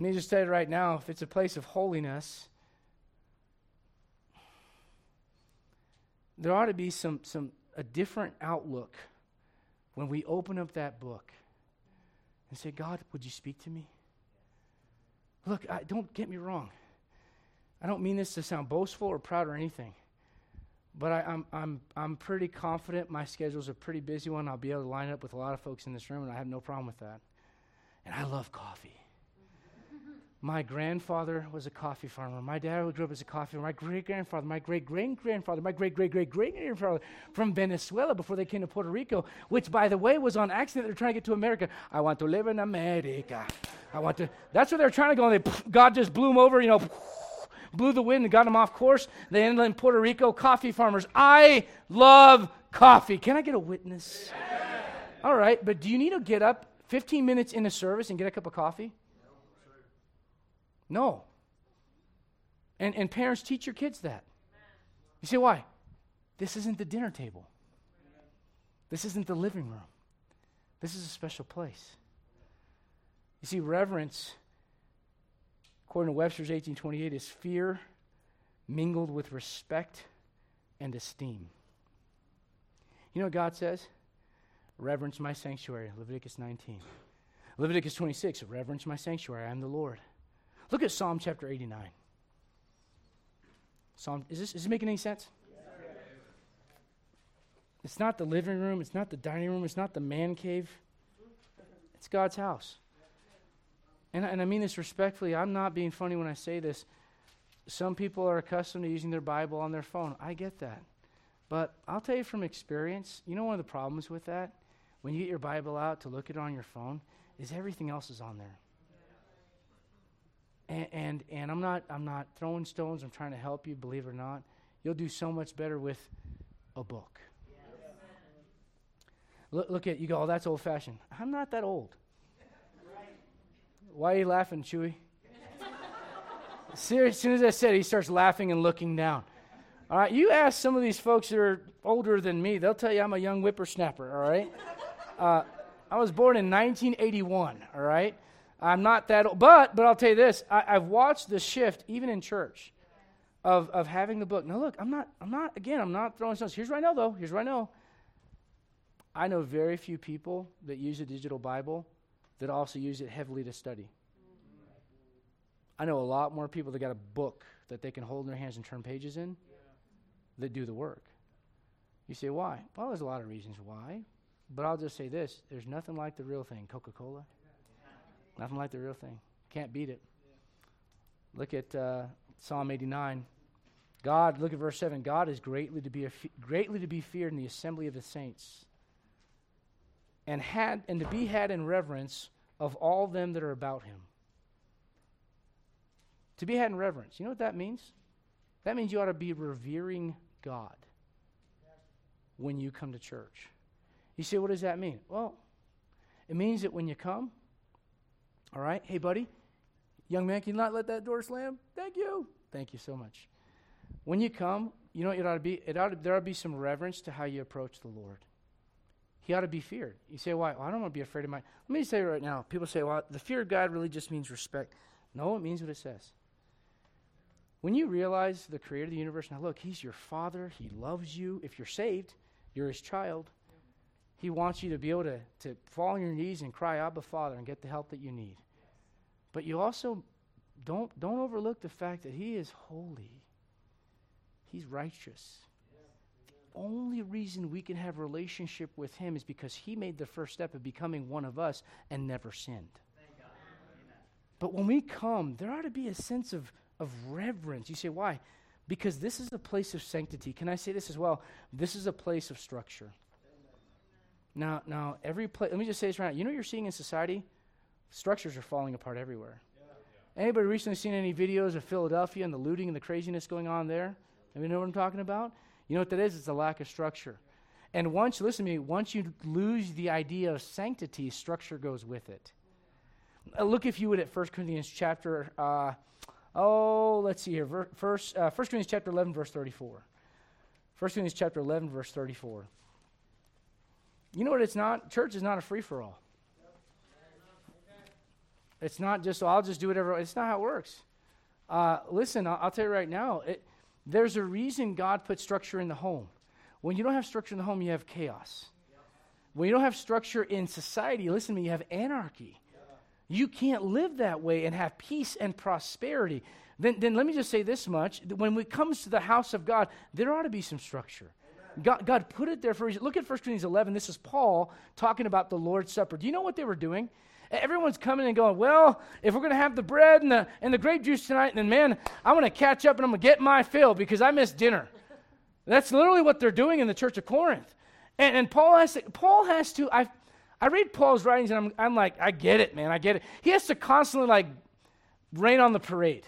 Let me just say it right now if it's a place of holiness, there ought to be some, some a different outlook when we open up that book and say, God, would you speak to me? Look, I, don't get me wrong. I don't mean this to sound boastful or proud or anything, but I, am I'm, I'm, I'm pretty confident my schedule's a pretty busy one. I'll be able to line up with a lot of folks in this room, and I have no problem with that. And I love coffee. My grandfather was a coffee farmer. My dad grew up as a coffee farmer. My great grandfather, my great great grandfather, my great great great great grandfather from Venezuela before they came to Puerto Rico, which, by the way, was on accident. They're trying to get to America. I want to live in America. I want to. That's where they're trying to go. And they, God just blew them over, you know, blew the wind and got them off course. They ended up in Puerto Rico. Coffee farmers. I love coffee. Can I get a witness? All right, but do you need to get up 15 minutes into service and get a cup of coffee? No. And, and parents, teach your kids that. You say, why? This isn't the dinner table. This isn't the living room. This is a special place. You see, reverence, according to Webster's 1828, is fear mingled with respect and esteem. You know what God says? Reverence my sanctuary, Leviticus 19. Leviticus 26, reverence my sanctuary, I am the Lord. Look at Psalm chapter 89. Psalm, is this, is this making any sense? It's not the living room, it's not the dining room, it's not the man cave. It's God's house. And, and I mean this respectfully. I'm not being funny when I say this. Some people are accustomed to using their Bible on their phone. I get that. But I'll tell you from experience, you know one of the problems with that? When you get your Bible out to look at it on your phone, is everything else is on there. And, and, and I'm, not, I'm not throwing stones, I'm trying to help you, believe it or not. You'll do so much better with a book. Look, look at you go, oh, that's old fashioned. I'm not that old. Why are you laughing, Chewy? as soon as I said it, he starts laughing and looking down. All right, you ask some of these folks that are older than me, they'll tell you I'm a young whippersnapper, all right? Uh, I was born in 1981, all right? I'm not that old. But, but I'll tell you this I, have watched the shift, even in church, of, of having the book. Now, look, I'm not, I'm not, again, I'm not throwing stones. Here's what I know, though. Here's what I know. I know very few people that use a digital Bible that also use it heavily to study. I know a lot more people that got a book that they can hold in their hands and turn pages in that do the work. You say, why? Well, there's a lot of reasons why. But I'll just say this there's nothing like the real thing Coca Cola. Nothing like the real thing. Can't beat it. Look at uh, Psalm 89. God, look at verse 7. God is greatly to, be greatly to be feared in the assembly of the saints, and, had, and to be had in reverence of all them that are about him. To be had in reverence. You know what that means? That means you ought to be revering God when you come to church. You say, what does that mean? Well, it means that when you come, all right, hey, buddy, young man, can you not let that door slam? Thank you. Thank you so much. When you come, you know what it ought to be? It ought to, there ought to be some reverence to how you approach the Lord. He ought to be feared. You say, why? Well, I don't want to be afraid of my. Let me say right now. People say, well, the fear of God really just means respect. No, it means what it says. When you realize the creator of the universe, now look, he's your father. He loves you. If you're saved, you're his child. He wants you to be able to, to fall on your knees and cry, Abba, Father, and get the help that you need. But you also don't, don't overlook the fact that he is holy, he's righteous. The only reason we can have relationship with him is because he made the first step of becoming one of us and never sinned. But when we come, there ought to be a sense of of reverence. You say, why? Because this is a place of sanctity. Can I say this as well? This is a place of structure. Now, now every place. Let me just say this right now. You know what you're seeing in society? Structures are falling apart everywhere. Yeah. Anybody recently seen any videos of Philadelphia and the looting and the craziness going on there? Anybody know what I'm talking about? You know what that is? It's a lack of structure. And once, listen to me, once you lose the idea of sanctity, structure goes with it. Uh, look, if you would, at 1 Corinthians chapter uh, Oh, let's see here. First, uh, 1 Corinthians chapter 11, verse 34. 1 Corinthians chapter 11, verse 34. You know what it's not? Church is not a free for all. It's not just, oh, I'll just do whatever. It's not how it works. Uh, listen, I'll, I'll, tell you right now, it, there's a reason God put structure in the home. When you don't have structure in the home, you have chaos. When you don't have structure in society, listen to me, you have anarchy you can't live that way and have peace and prosperity. Then, then let me just say this much. When it comes to the house of God, there ought to be some structure. God, God put it there for a reason. Look at 1 Corinthians 11. This is Paul talking about the Lord's Supper. Do you know what they were doing? Everyone's coming and going, well, if we're going to have the bread and the, and the grape juice tonight, then man, I'm going to catch up and I'm going to get my fill because I missed dinner. That's literally what they're doing in the church of Corinth. And, and Paul has to, Paul has to I, I read Paul's writings and I'm, I'm like, I get it, man. I get it. He has to constantly like rain on the parade.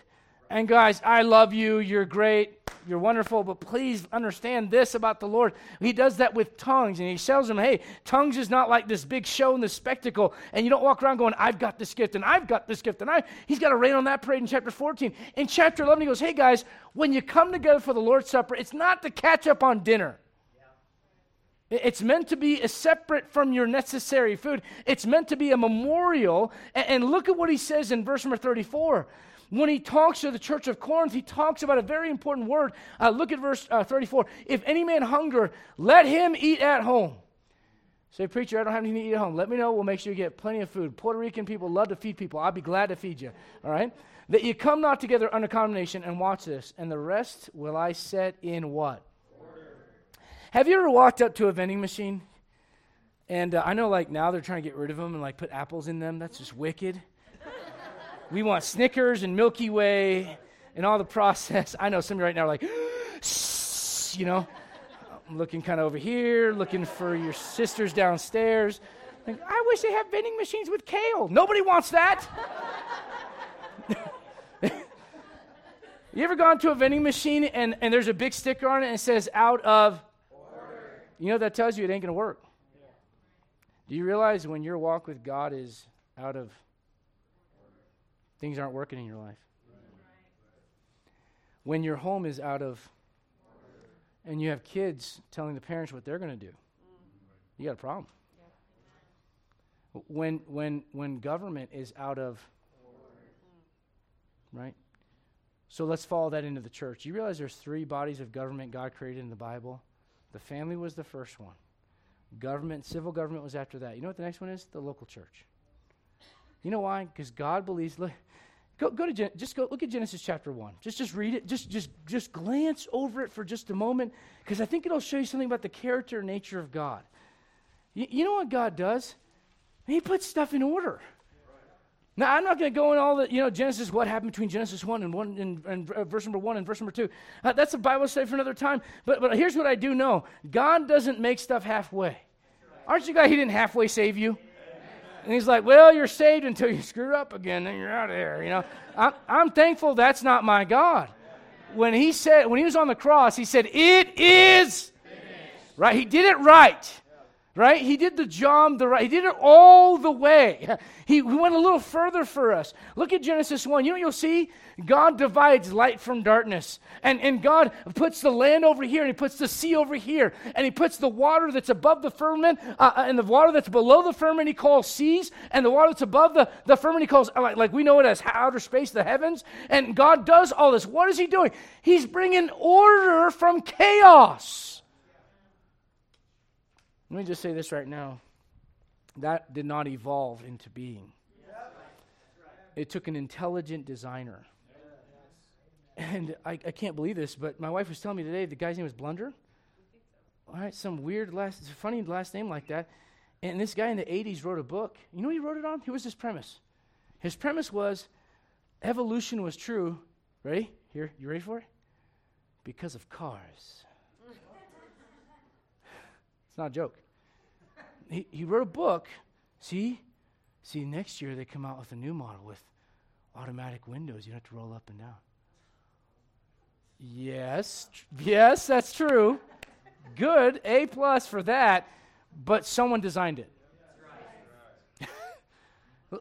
And guys, I love you. You're great. You're wonderful. But please understand this about the Lord. He does that with tongues. And he tells them, hey, tongues is not like this big show and this spectacle. And you don't walk around going, I've got this gift and I've got this gift. And I, he's got to rain on that parade in chapter 14. In chapter 11, he goes, hey, guys, when you come together for the Lord's Supper, it's not to catch up on dinner. It's meant to be separate from your necessary food. It's meant to be a memorial. And, look at what he says in verse number 34. When he talks to the church of Corinth, he talks about a very important word. Uh, look at verse uh, 34. If any man hunger, let him eat at home. Say, preacher, I don't have anything to eat at home. Let me know. We'll make sure you get plenty of food. Puerto Rican people love to feed people. I'll be glad to feed you. All right? That you come not together under condemnation, and watch this. And the rest will I set in what? Have you ever walked up to a vending machine? And uh, I know, like, now they're trying to get rid of them and, like, put apples in them. That's just wicked. We want Snickers and Milky Way and all the process. I know some of you right now are like, you know, I'm looking kind of over here, looking for your sisters downstairs. Like, I wish they had vending machines with kale. Nobody wants that. you ever gone to a vending machine and, and there's a big sticker on it and it says out of you know that tells you it ain't going to work. Do you realize when your walk with God is out of things aren't working in your life? When your home is out of and you have kids telling the parents what they're going to do, you got a problem. When when when government is out of right? So let's follow that into the church. You realize there's three bodies of government God created in the Bible? The family was the first one. Government, civil government was after that. You know what the next one is? The local church. You know why? Because God believes. Look, go, go to Gen- just go look at Genesis chapter one. Just just read it. Just just just glance over it for just a moment, because I think it'll show you something about the character and nature of God. You, you know what God does? He puts stuff in order. Now, I'm not going to go in all the, you know, Genesis, what happened between Genesis 1 and, 1 and, and uh, verse number 1 and verse number 2. Uh, that's a Bible study for another time. But, but here's what I do know God doesn't make stuff halfway. Aren't you glad He didn't halfway save you? And He's like, well, you're saved until you screw up again, and you're out of there, you know. I'm, I'm thankful that's not my God. When He said, when He was on the cross, He said, it is, right? He did it right right? He did the job the right. He did it all the way. He, went a little further for us. Look at Genesis 1. You know you'll see? God divides light from darkness. And, and God puts the land over here, and He puts the sea over here, and He puts the water that's above the firmament, uh, uh and the water that's below the firmament He calls seas, and the water that's above the, the firmament He calls, like, like we know it as outer space, the heavens. And God does all this. What is He doing? He's bringing order from chaos. Let me just say this right now. That did not evolve into being. It took an intelligent designer. And I, I can't believe this, but my wife was telling me today the guy's name was Blunder. All right, some weird last, funny last name like that. And this guy in the 80s wrote a book. You know what he wrote it on? Here was his premise. His premise was evolution was true. Ready? Here, you ready for it? Because of cars. It's not a joke. He, he wrote a book. See? See, next year they come out with a new model with automatic windows. You don't have to roll up and down. Yes, yes, that's true. Good, A plus for that, but someone designed it.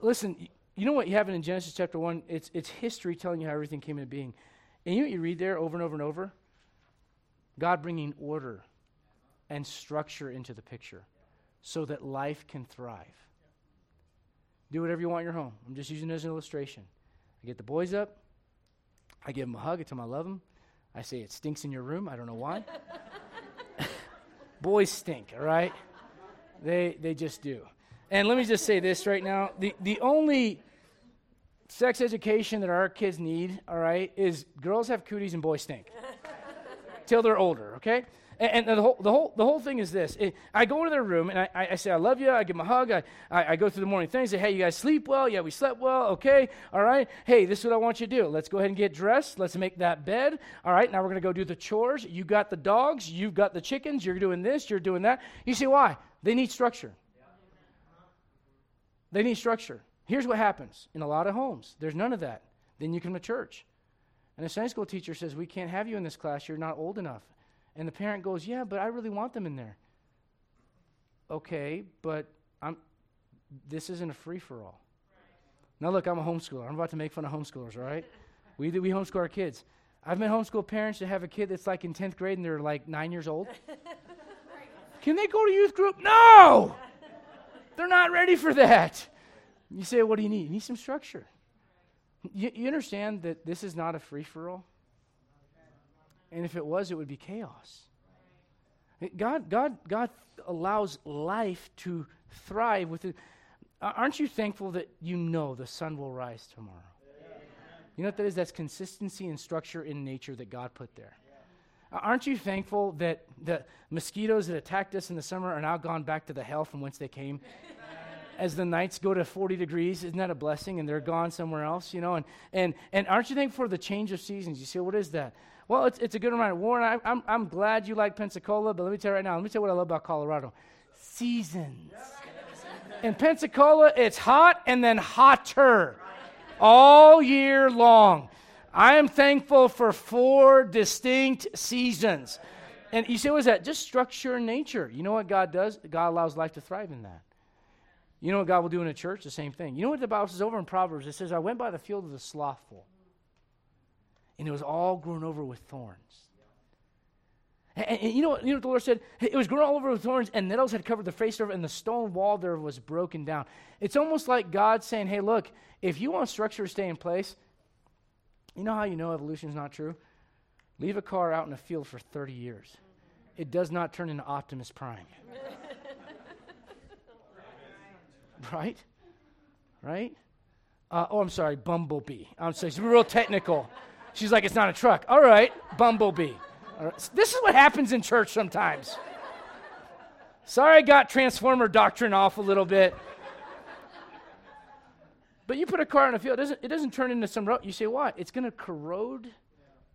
Listen, you know what you have in Genesis chapter 1? It's, it's history telling you how everything came into being. And you know what you read there over and over and over? God bringing order and structure into the picture so that life can thrive. Do whatever you want in your home. I'm just using it as an illustration. I get the boys up, I give them a hug, I tell them I love them. I say it stinks in your room. I don't know why. boys stink, all right? They, they just do. And let me just say this right now the, the only sex education that our kids need, all right, is girls have cooties and boys stink. Till they're older, okay? And, and, the, whole, the, whole, the whole thing is this it, I go into their room and I, I, say, I love you. I give them a hug. I, I, I go through the morning things. Say, hey, you guys sleep well? Yeah, we slept well. Okay. All right. Hey, this is what I want you to do. Let's go ahead and get dressed. Let's make that bed. All right. Now we're going to go do the chores. You got the dogs. You've got the chickens. You're doing this. You're doing that. You see why? They need structure. They need structure. Here's what happens in a lot of homes there's none of that. Then you come to church. And a Sunday school teacher says, We can't have you in this class. You're not old enough. And the parent goes, Yeah, but I really want them in there. Okay, but I'm, this isn't a free for all. Now, look, I'm a homeschooler. I'm about to make fun of homeschoolers, right? we, we homeschool our kids. I've met homeschool parents that have a kid that's like in 10th grade and they're like nine years old. Can they go to youth group? No! They're not ready for that. You say, What do you need? You need some structure. You, you understand that this is not a free for all? And if it was, it would be chaos. God, God, God allows life to thrive within. Aren't you thankful that you know the sun will rise tomorrow? You know what that is? That's consistency and structure in nature that God put there. Aren't you thankful that the mosquitoes that attacked us in the summer are now gone back to the hell from whence they came? As the nights go to 40 degrees, isn't that a blessing? And they're gone somewhere else, you know? And, and, and aren't you thankful for the change of seasons? You see, what is that? Well, it's, it's a good reminder. Warren, I, am I'm, I'm glad you like Pensacola, but let me tell you right now, let me tell you what I love about Colorado seasons. In Pensacola, it's hot and then hotter all year long. I am thankful for four distinct seasons. And you say, what is that? Just structure and nature. You know what God does? God allows life to thrive in that. You know what God will do in a church? The same thing. You know what the Bible says over in Proverbs? It says, I went by the field of the slothful and it was all grown over with thorns. And, and, you, know what, you know what the Lord said? It was grown all over with thorns, and nettles had covered the face of it, and the stone wall there was broken down. It's almost like God saying, hey, look, if you want structure to stay in place, you know how you know evolution is not true? Leave a car out in a field for 30 years. It does not turn into Optimus Prime. right? Right? Uh, oh, I'm sorry, bumblebee. I'm sorry, she's real technical. She's like, it's not a truck. All right, bumblebee. All right. This is what happens in church sometimes. Sorry, I got transformer doctrine off a little bit. But you put a car in a field, it doesn't, it doesn't turn into some road. You say, why? It's going to corrode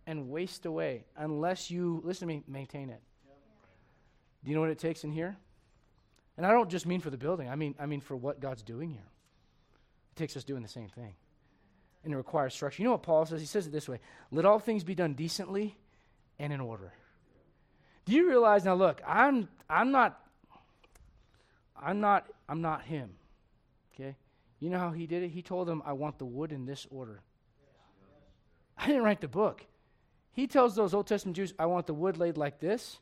and waste away unless you, listen to me, maintain it. Do you know what it takes in here? And I don't just mean for the building, I mean, I mean for what God's doing here. It takes us doing the same thing. And it requires structure. You know what Paul says? He says it this way Let all things be done decently and in order. Do you realize now look, I'm I'm not I'm not I'm not him. Okay? You know how he did it? He told them, I want the wood in this order. I didn't write the book. He tells those Old Testament Jews, I want the wood laid like this,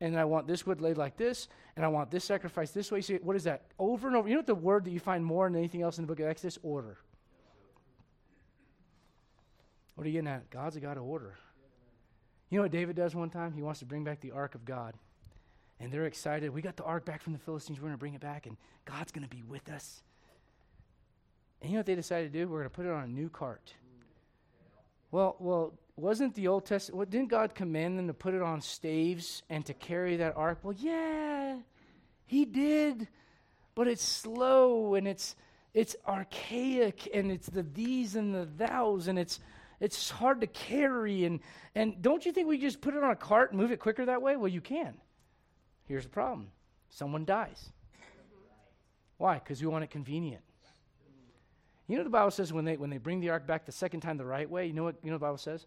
and I want this wood laid like this, and I want this sacrifice this way. You see, what is that? Over and over. You know what the word that you find more than anything else in the book of Exodus? Order. What are you getting at? God's a God of order. You know what David does one time? He wants to bring back the ark of God. And they're excited. We got the ark back from the Philistines. We're going to bring it back, and God's going to be with us. And you know what they decided to do? We're going to put it on a new cart. Well, well, wasn't the Old Testament, well, didn't God command them to put it on staves and to carry that ark? Well, yeah, He did. But it's slow and it's it's archaic and it's the these and the thous and it's it's hard to carry and and don't you think we just put it on a cart and move it quicker that way? Well, you can. Here's the problem. Someone dies. Why? Because we want it convenient. You know the Bible says when they when they bring the ark back the second time the right way, you know what you know the Bible says?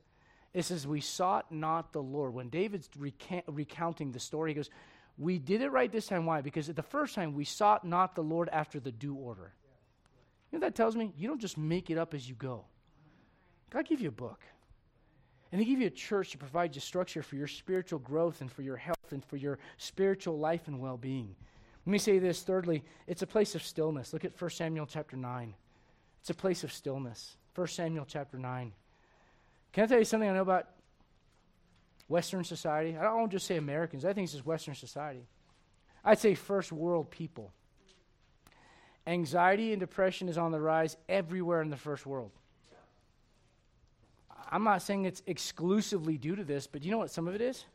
It says, We sought not the Lord. When David's recant, recounting the story, he goes, We did it right this time. Why? Because the first time we sought not the Lord after the due order. You know that tells me? You don't just make it up as you go. God give you a book. And He give you a church to provide you structure for your spiritual growth and for your health and for your spiritual life and well being. Let me say this thirdly, it's a place of stillness. Look at 1 Samuel chapter 9. It's a place of stillness. 1 Samuel chapter 9. Can I tell you something I know about Western society? I don't just say Americans, I think it's just Western society. I'd say first world people. Anxiety and depression is on the rise everywhere in the first world. I'm not saying it's exclusively due to this, but you know what some of it is?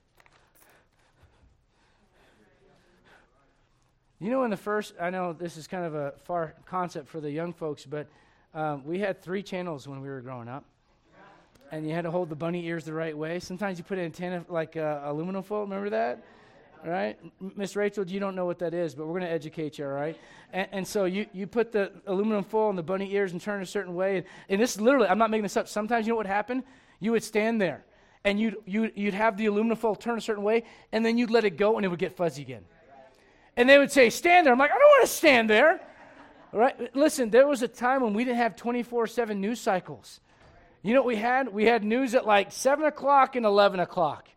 You know, in the first, I know this is kind of a far concept for the young folks, but um, we had three channels when we were growing up and you had to hold the bunny ears the right way. Sometimes you put an antenna like uh, aluminum foil. Remember that? All right, Miss Rachel, you don't know what that is, but we're going to educate you. All right, and, and, so you you put the aluminum foil on the bunny ears and turn a certain way, and, and this literally, I'm not making this up. Sometimes you know what happened? You would stand there, and you'd you'd, you'd have the aluminum foil turn a certain way, and then you'd let it go, and it would get fuzzy again. And they would say, "Stand there." I'm like, I don't want to stand there. All right, listen. There was a time when we didn't have 24/7 news cycles. You know what we had? We had news at like 7 o'clock and 11 o'clock.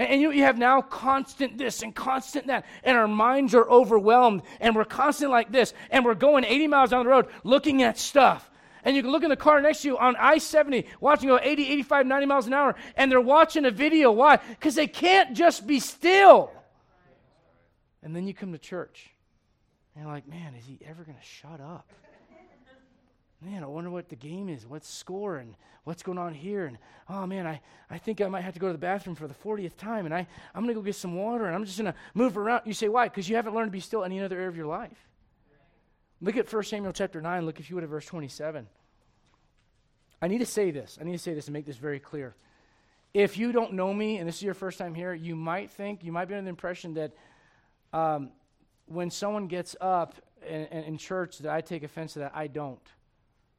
And, you, you have now constant this and constant that. And our minds are overwhelmed. And we're constant like this. And we're going 80 miles down the road looking at stuff. And you can look in the car next to you on I 70, watching go 80, 85, 90 miles an hour. And they're watching a video. Why? Because they can't just be still. And then you come to church. And you're like, man, is he ever going to shut up? Man, I wonder what the game is, what's score, and what's going on here. And oh man, I, I think I might have to go to the bathroom for the 40th time, and I, I'm going to go get some water, and I'm just going to move around. You say, why? Because you haven't learned to be still in any other area of your life. Look at 1 Samuel chapter 9. Look, if you would, at verse 27. I need to say this. I need to say this and make this very clear. If you don't know me, and this is your first time here, you might think, you might be under the impression that um, when someone gets up in, in church that I take offense to that. I don't.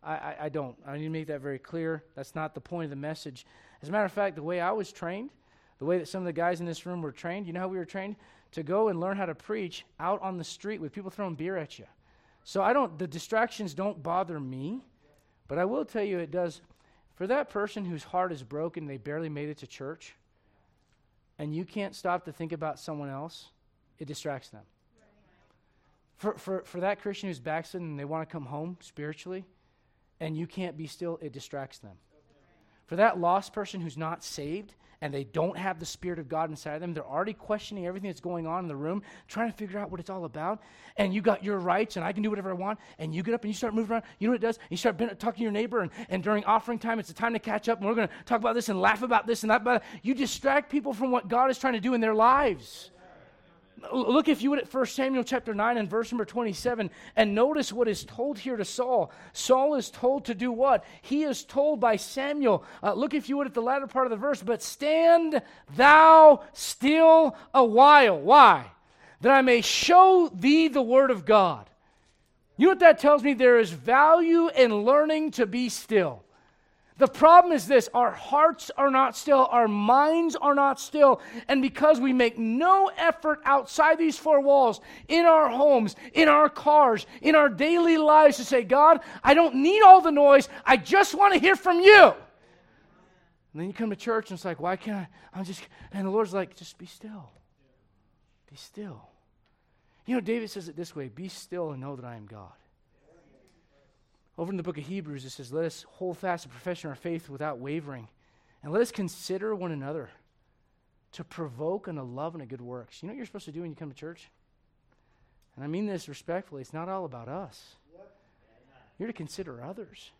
I, I, I don't. I need to make that very clear. That's not the point of the message. As a matter of fact, the way I was trained, the way that some of the guys in this room were trained, you know how we were trained? To go and learn how to preach out on the street with people throwing beer at you. So I don't, the distractions don't bother me, but I will tell you it does. For that person whose heart is broken, they barely made it to church, and you can't stop to think about someone else, it distracts them. For, for, for that Christian who's backslidden and they want to come home spiritually, and you can't be still, it distracts them. For that lost person who's not saved and they don't have the Spirit of God inside of them. They're already questioning everything that's going on in the room, trying to figure out what it's all about. And you got your rights, and I can do whatever I want. And you get up and you start moving around. You know what it does? You start talking to your neighbor, and, and during offering time, it's a time to catch up, and we're going to talk about this and laugh about this and that. But you distract people from what God is trying to do in their lives. Look, if you would, at 1 Samuel chapter 9 and verse number 27, and notice what is told here to Saul. Saul is told to do what? He is told by Samuel, uh, look, if you would, at the latter part of the verse, but stand thou still a while. Why? That I may show thee the word of God. You know what that tells me? There is value in learning to be still. The problem is this our hearts are not still, our minds are not still. And because we make no effort outside these four walls, in our homes, in our cars, in our daily lives to say, God, I don't need all the noise, I just want to hear from you. And then you come to church and it's like, why can't I? I'm just, and the Lord's like, just be still. Be still. You know, David says it this way be still and know that I am God. Over in the book of Hebrews, it says, Let us hold fast the profession of our faith without wavering, and let us consider one another to provoke and unto love and a good works. You know what you're supposed to do when you come to church? And I mean this respectfully, it's not all about us. You're to consider others.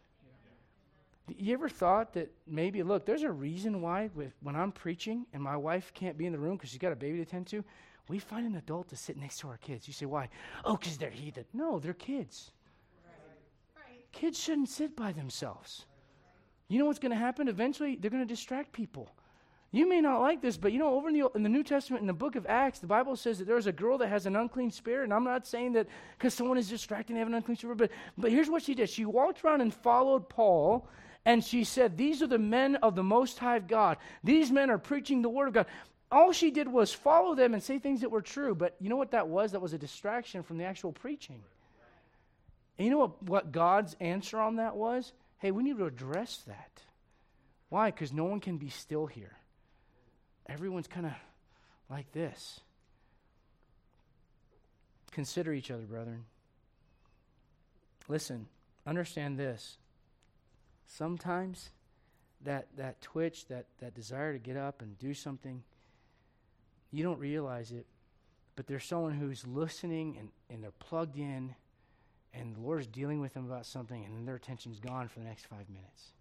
You ever thought that maybe, look, there's a reason why with, when I'm preaching and my wife can't be in the room because she's got a baby to tend to, we find an adult to sit next to our kids. You say, why? Oh, because they're heathen. No, they're kids. Kids shouldn't sit by themselves. You know what's going to happen? Eventually, they're going to distract people. You may not like this, but you know, over in the, in the New Testament, in the book of Acts, the Bible says that there's a girl that has an unclean spirit. And I'm not saying that because someone is distracting, they have an unclean spirit, but, but here's what she did. She walked around and followed Paul, and she said, These are the men of the Most High God. These men are preaching the Word of God. All she did was follow them and say things that were true, but you know what that was? That was a distraction from the actual preaching. And you know what, what God's answer on that was? Hey, we need to address that. Why? Because no one can be still here. Everyone's kind of like this. Consider each other, brethren. Listen, understand this. Sometimes that, that twitch, that, that desire to get up and do something, you don't realize it, but there's someone who's listening and, and they're plugged in and the Lord is dealing with them about something, and then their attention's gone for the next five minutes.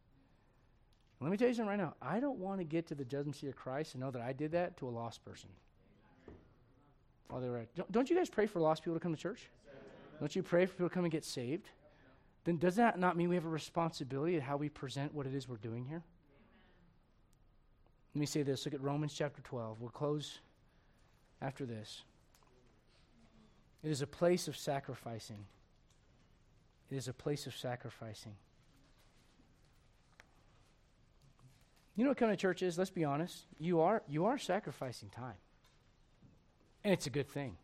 Let me tell you something right now. I don't want to get to the judgment seat of Christ and know that I did that to a lost person. They're at, don't, don't you guys pray for lost people to come to church? Don't you pray for people to come and get saved? Then does that not mean we have a responsibility at how we present what it is we're doing here? Let me say this. Look at Romans chapter 12. We'll close after this. It is a place of sacrificing. It is a place of sacrificing. You know what coming to church is? Let's be honest. You are you are sacrificing time. And it's a good thing.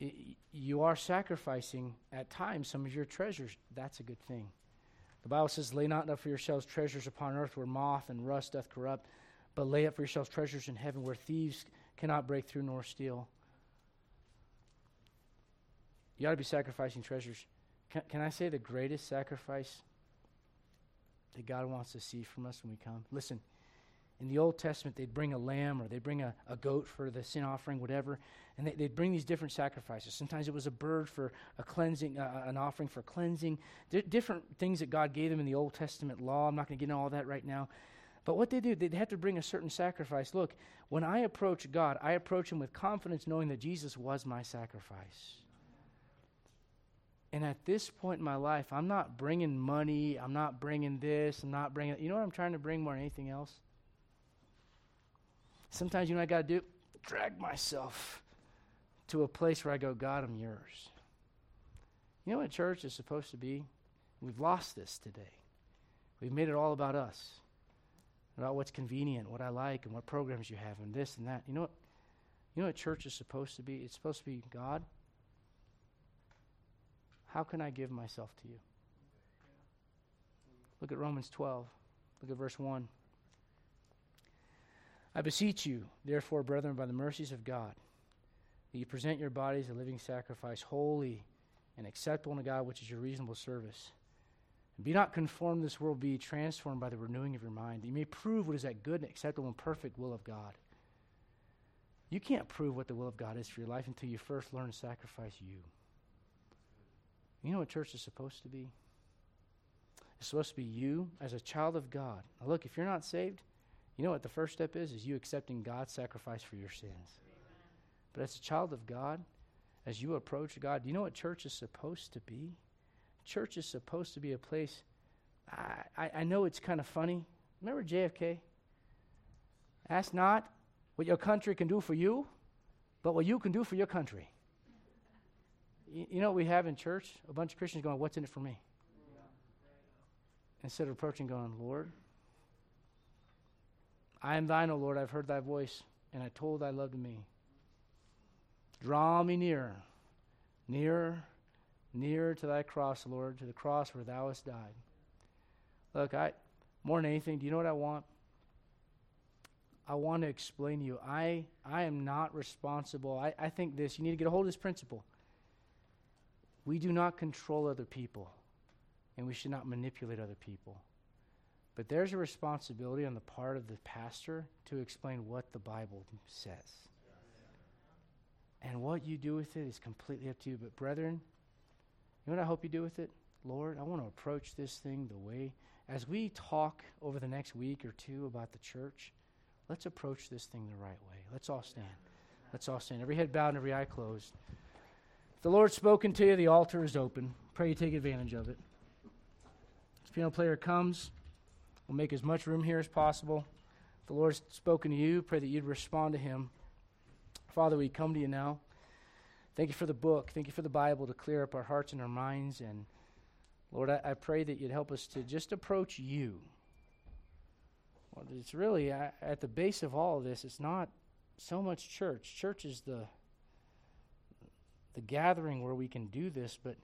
It, you are sacrificing at times some of your treasures. That's a good thing. The Bible says, Lay not up for yourselves treasures upon earth where moth and rust doth corrupt, but lay up for yourselves treasures in heaven where thieves cannot break through nor steal. You ought to be sacrificing treasures. Can, can I say the greatest sacrifice that God wants to see from us when we come? Listen, in the Old Testament, they'd bring a lamb or they'd bring a, a goat for the sin offering, whatever, and they, would bring these different sacrifices. Sometimes it was a bird for a cleansing, uh, an offering for cleansing, D- different things that God gave them in the Old Testament law. I'm not going to get into all that right now. But what they do, they'd have to bring a certain sacrifice. Look, when I approach God, I approach Him with confidence, knowing that Jesus was my sacrifice. And at this point in my life, I'm not bringing money. I'm not bringing this. I'm not bringing. You know what I'm trying to bring more than anything else? Sometimes you know what I got to do? Drag myself to a place where I go, God, I'm yours. You know what church is supposed to be? We've lost this today. We've made it all about us, about what's convenient, what I like, and what programs you have, and this and that. You know what? You know what church is supposed to be? It's supposed to be God. How can I give myself to you? Look at Romans 12. Look at verse 1. I beseech you, therefore, brethren, by the mercies of God, that you present your bodies a living sacrifice, holy and acceptable to God, which is your reasonable service. Be not conformed to this world, be transformed by the renewing of your mind. That you may prove what is that good and acceptable and perfect will of God. You can't prove what the will of God is for your life until you first learn to sacrifice you. You know what church is supposed to be? It's supposed to be you as a child of God. Now look, if you're not saved, you know what the first step is? Is you accepting God's sacrifice for your sins. But as a child of God, as you approach God, do you know what church is supposed to be? Church is supposed to be a place. I, I, I know it's kind of funny. Remember JFK? Ask not what your country can do for you, but what you can do for your country. You, know what we have in church? A bunch of Christians going, What's in it for me? Instead of approaching, going, Lord, I am thine, O Lord. I've heard thy voice, and I told thy love to me. Draw me nearer, nearer, nearer to thy cross, Lord, to the cross where thou hast died. Look, I more than anything, do you know what I want? I want to explain to you. I I am not responsible. I, I think this, you need to get a hold of this principle. We do not control other people, and we should not manipulate other people. But there's a responsibility on the part of the pastor to explain what the Bible says. And what you do with it is completely up to you. But, brethren, you know what I hope you do with it? Lord, I want to approach this thing the way, as we talk over the next week or two about the church, let's approach this thing the right way. Let's all stand. Let's all stand. Every head bowed and every eye closed. The Lord's spoken to you, the altar is open. Pray you take advantage of it. As piano player comes, we'll make as much room here as possible. If the Lord's spoken to you, pray that you'd respond to him. Father, we come to you now. Thank you for the book. Thank you for the Bible to clear up our hearts and our minds. And Lord, I, I pray that you'd help us to just approach you. Well, it's really at the base of all of this, it's not so much church. Church is the the gathering where we can do this, but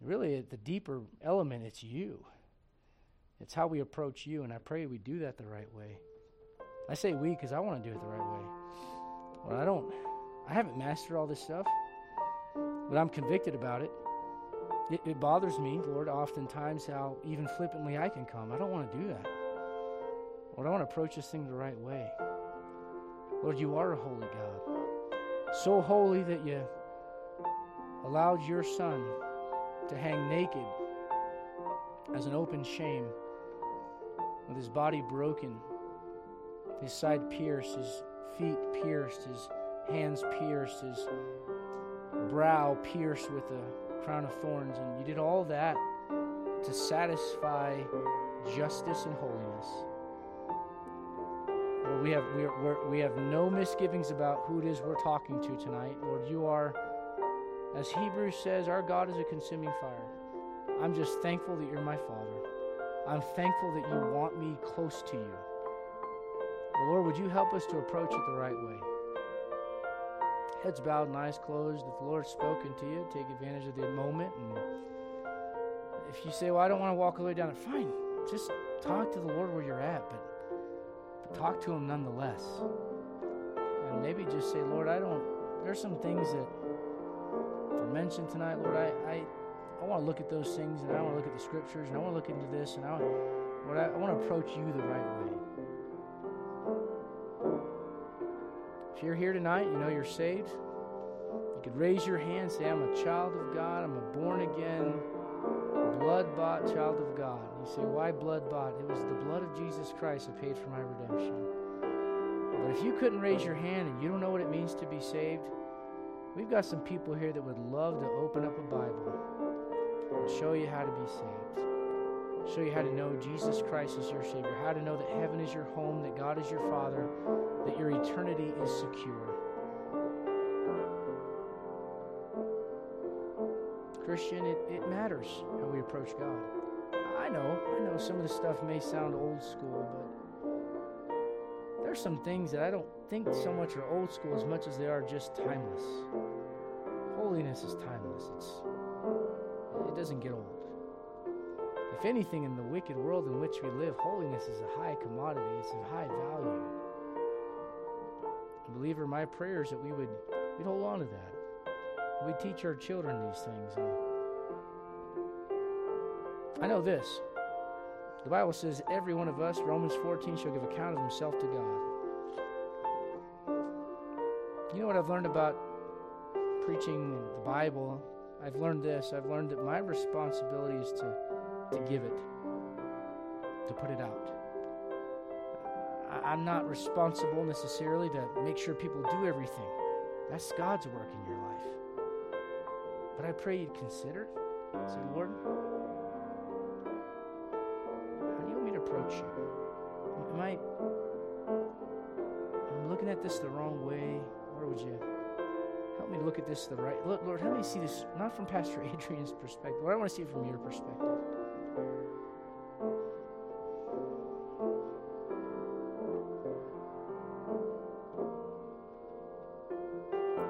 really at the deeper element, it's you. It's how we approach you, and I pray we do that the right way. I say we because I want to do it the right way. Well, I don't, I haven't mastered all this stuff, but I'm convicted about it. It, it bothers me, Lord, oftentimes how even flippantly I can come. I don't want to do that. Lord, I want to approach this thing the right way. Lord, you are a holy God. So holy that you allowed your son to hang naked as an open shame, with his body broken, his side pierced, his feet pierced, his hands pierced, his brow pierced with a crown of thorns. And you did all that to satisfy justice and holiness. Lord, we have, we, we have no misgivings about who it is we're talking to tonight. Lord, you are, as Hebrews says, our God is a consuming fire. I'm just thankful that you're my Father. I'm thankful that you want me close to you. Well, Lord, would you help us to approach it the right way? Heads bowed and eyes closed. If the Lord's spoken to you, take advantage of the moment. And if you say, Well, I don't want to walk all the way down it, fine. Just talk to the Lord where you're at, but, but talk to Him nonetheless. And maybe just say, Lord, I don't, there's some things that mentioned tonight, Lord. I, I, I want to look at those things, and I want to look at the scriptures, and I want to look into this, and I, Lord, I, I want to approach you the right way. If you're here tonight, you know you're saved. You could raise your hand and say, I'm a child of God. I'm a born again, blood bought child of God. You say, Why blood bought? It was the blood of Jesus Christ that paid for my redemption. But if you couldn't raise your hand and you don't know what it means to be saved, we've got some people here that would love to open up a Bible and show you how to be saved show you how to know Jesus Christ is your Savior, how to know that heaven is your home, that God is your Father, that your eternity is secure. Christian, it, it matters how we approach God. I know, I know some of the stuff may sound old school, but there's some things that I don't think so much are old school as much as they are just timeless. Holiness is timeless. It's it doesn't get old. If anything, in the wicked world in which we live, holiness is a high commodity, it's a high value. Believer, my prayer is that we would we'd hold on to that. We'd teach our children these things. I know this. The Bible says every one of us, Romans 14, shall give account of himself to God. You know what I've learned about preaching the Bible? I've learned this. I've learned that my responsibility is to, to give it, to put it out. I'm not responsible necessarily to make sure people do everything. That's God's work in your life. But I pray you'd consider. Say, Lord, approach you? Am I I'm looking at this the wrong way? Where would you help me look at this the right? Look, Lord, help me see this not from Pastor Adrian's perspective. Lord, I want to see it from your perspective.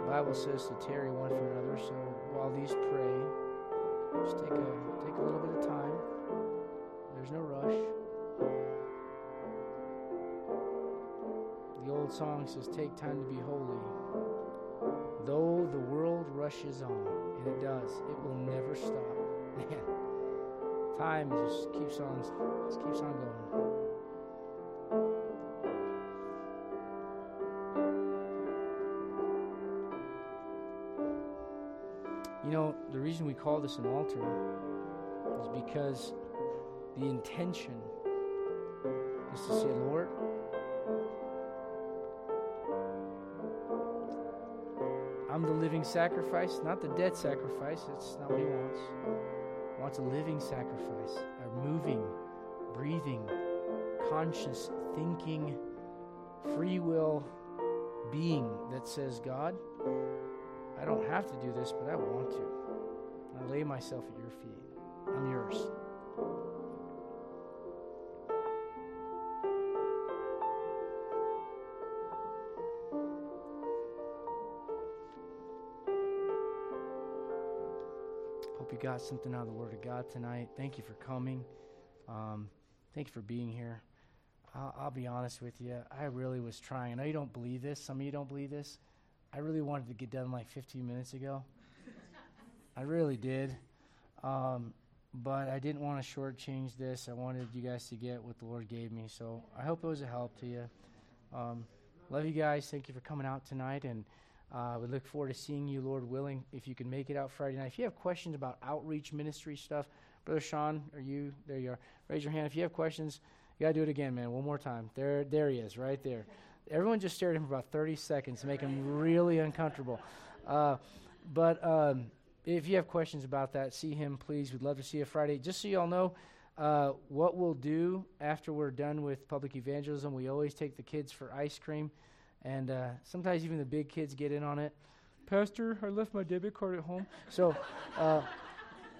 Bible says to tarry one for another, so while these pray, just take a take a little bit of time. There's no rush. Song says, Take time to be holy. Though the world rushes on, and it does, it will never stop. Man, time just keeps on just keeps on going. You know, the reason we call this an altar is because the intention is to say, Lord, I'm the living sacrifice, not the dead sacrifice. It's not what He wants. He wants a living sacrifice, a moving, breathing, conscious, thinking, free will being that says, God, I don't have to do this, but I want to. I lay myself at your feet. I'm yours. Got something out of the Word of God tonight. Thank you for coming. Um, thank you for being here. I'll, I'll be honest with you. I really was trying. I know you don't believe this. Some of you don't believe this. I really wanted to get done like 15 minutes ago. I really did. Um, but I didn't want to shortchange this. I wanted you guys to get what the Lord gave me. So I hope it was a help to you. Um, love you guys. Thank you for coming out tonight. And uh, we look forward to seeing you, Lord willing, if you can make it out Friday night. If you have questions about outreach ministry stuff, Brother Sean, are you? There you are. Raise your hand. If you have questions, you got to do it again, man. One more time. There, there he is, right there. Everyone just stared at him for about 30 seconds to make him really uncomfortable. Uh, but um, if you have questions about that, see him, please. We'd love to see you Friday. Just so you all know, uh, what we'll do after we're done with public evangelism, we always take the kids for ice cream. And uh, sometimes even the big kids get in on it. Pastor, I left my debit card at home. So, uh,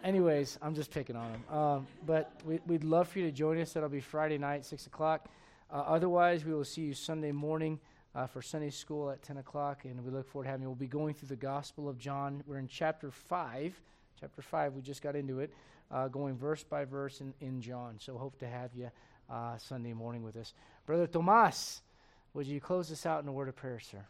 anyways, I'm just picking on them. Um, but we, would love for you to join us. That'll be Friday night, 6 o'clock. Uh, otherwise, we will see you Sunday morning uh, for Sunday school at 10 o'clock, and we look forward to having you. We'll be going through the Gospel of John. We're in chapter 5. Chapter 5, we just got into it, uh, going verse by verse in, in John. So, hope to have you uh, Sunday morning with us. Brother Tomas, would you close us out in a word of prayer, sir?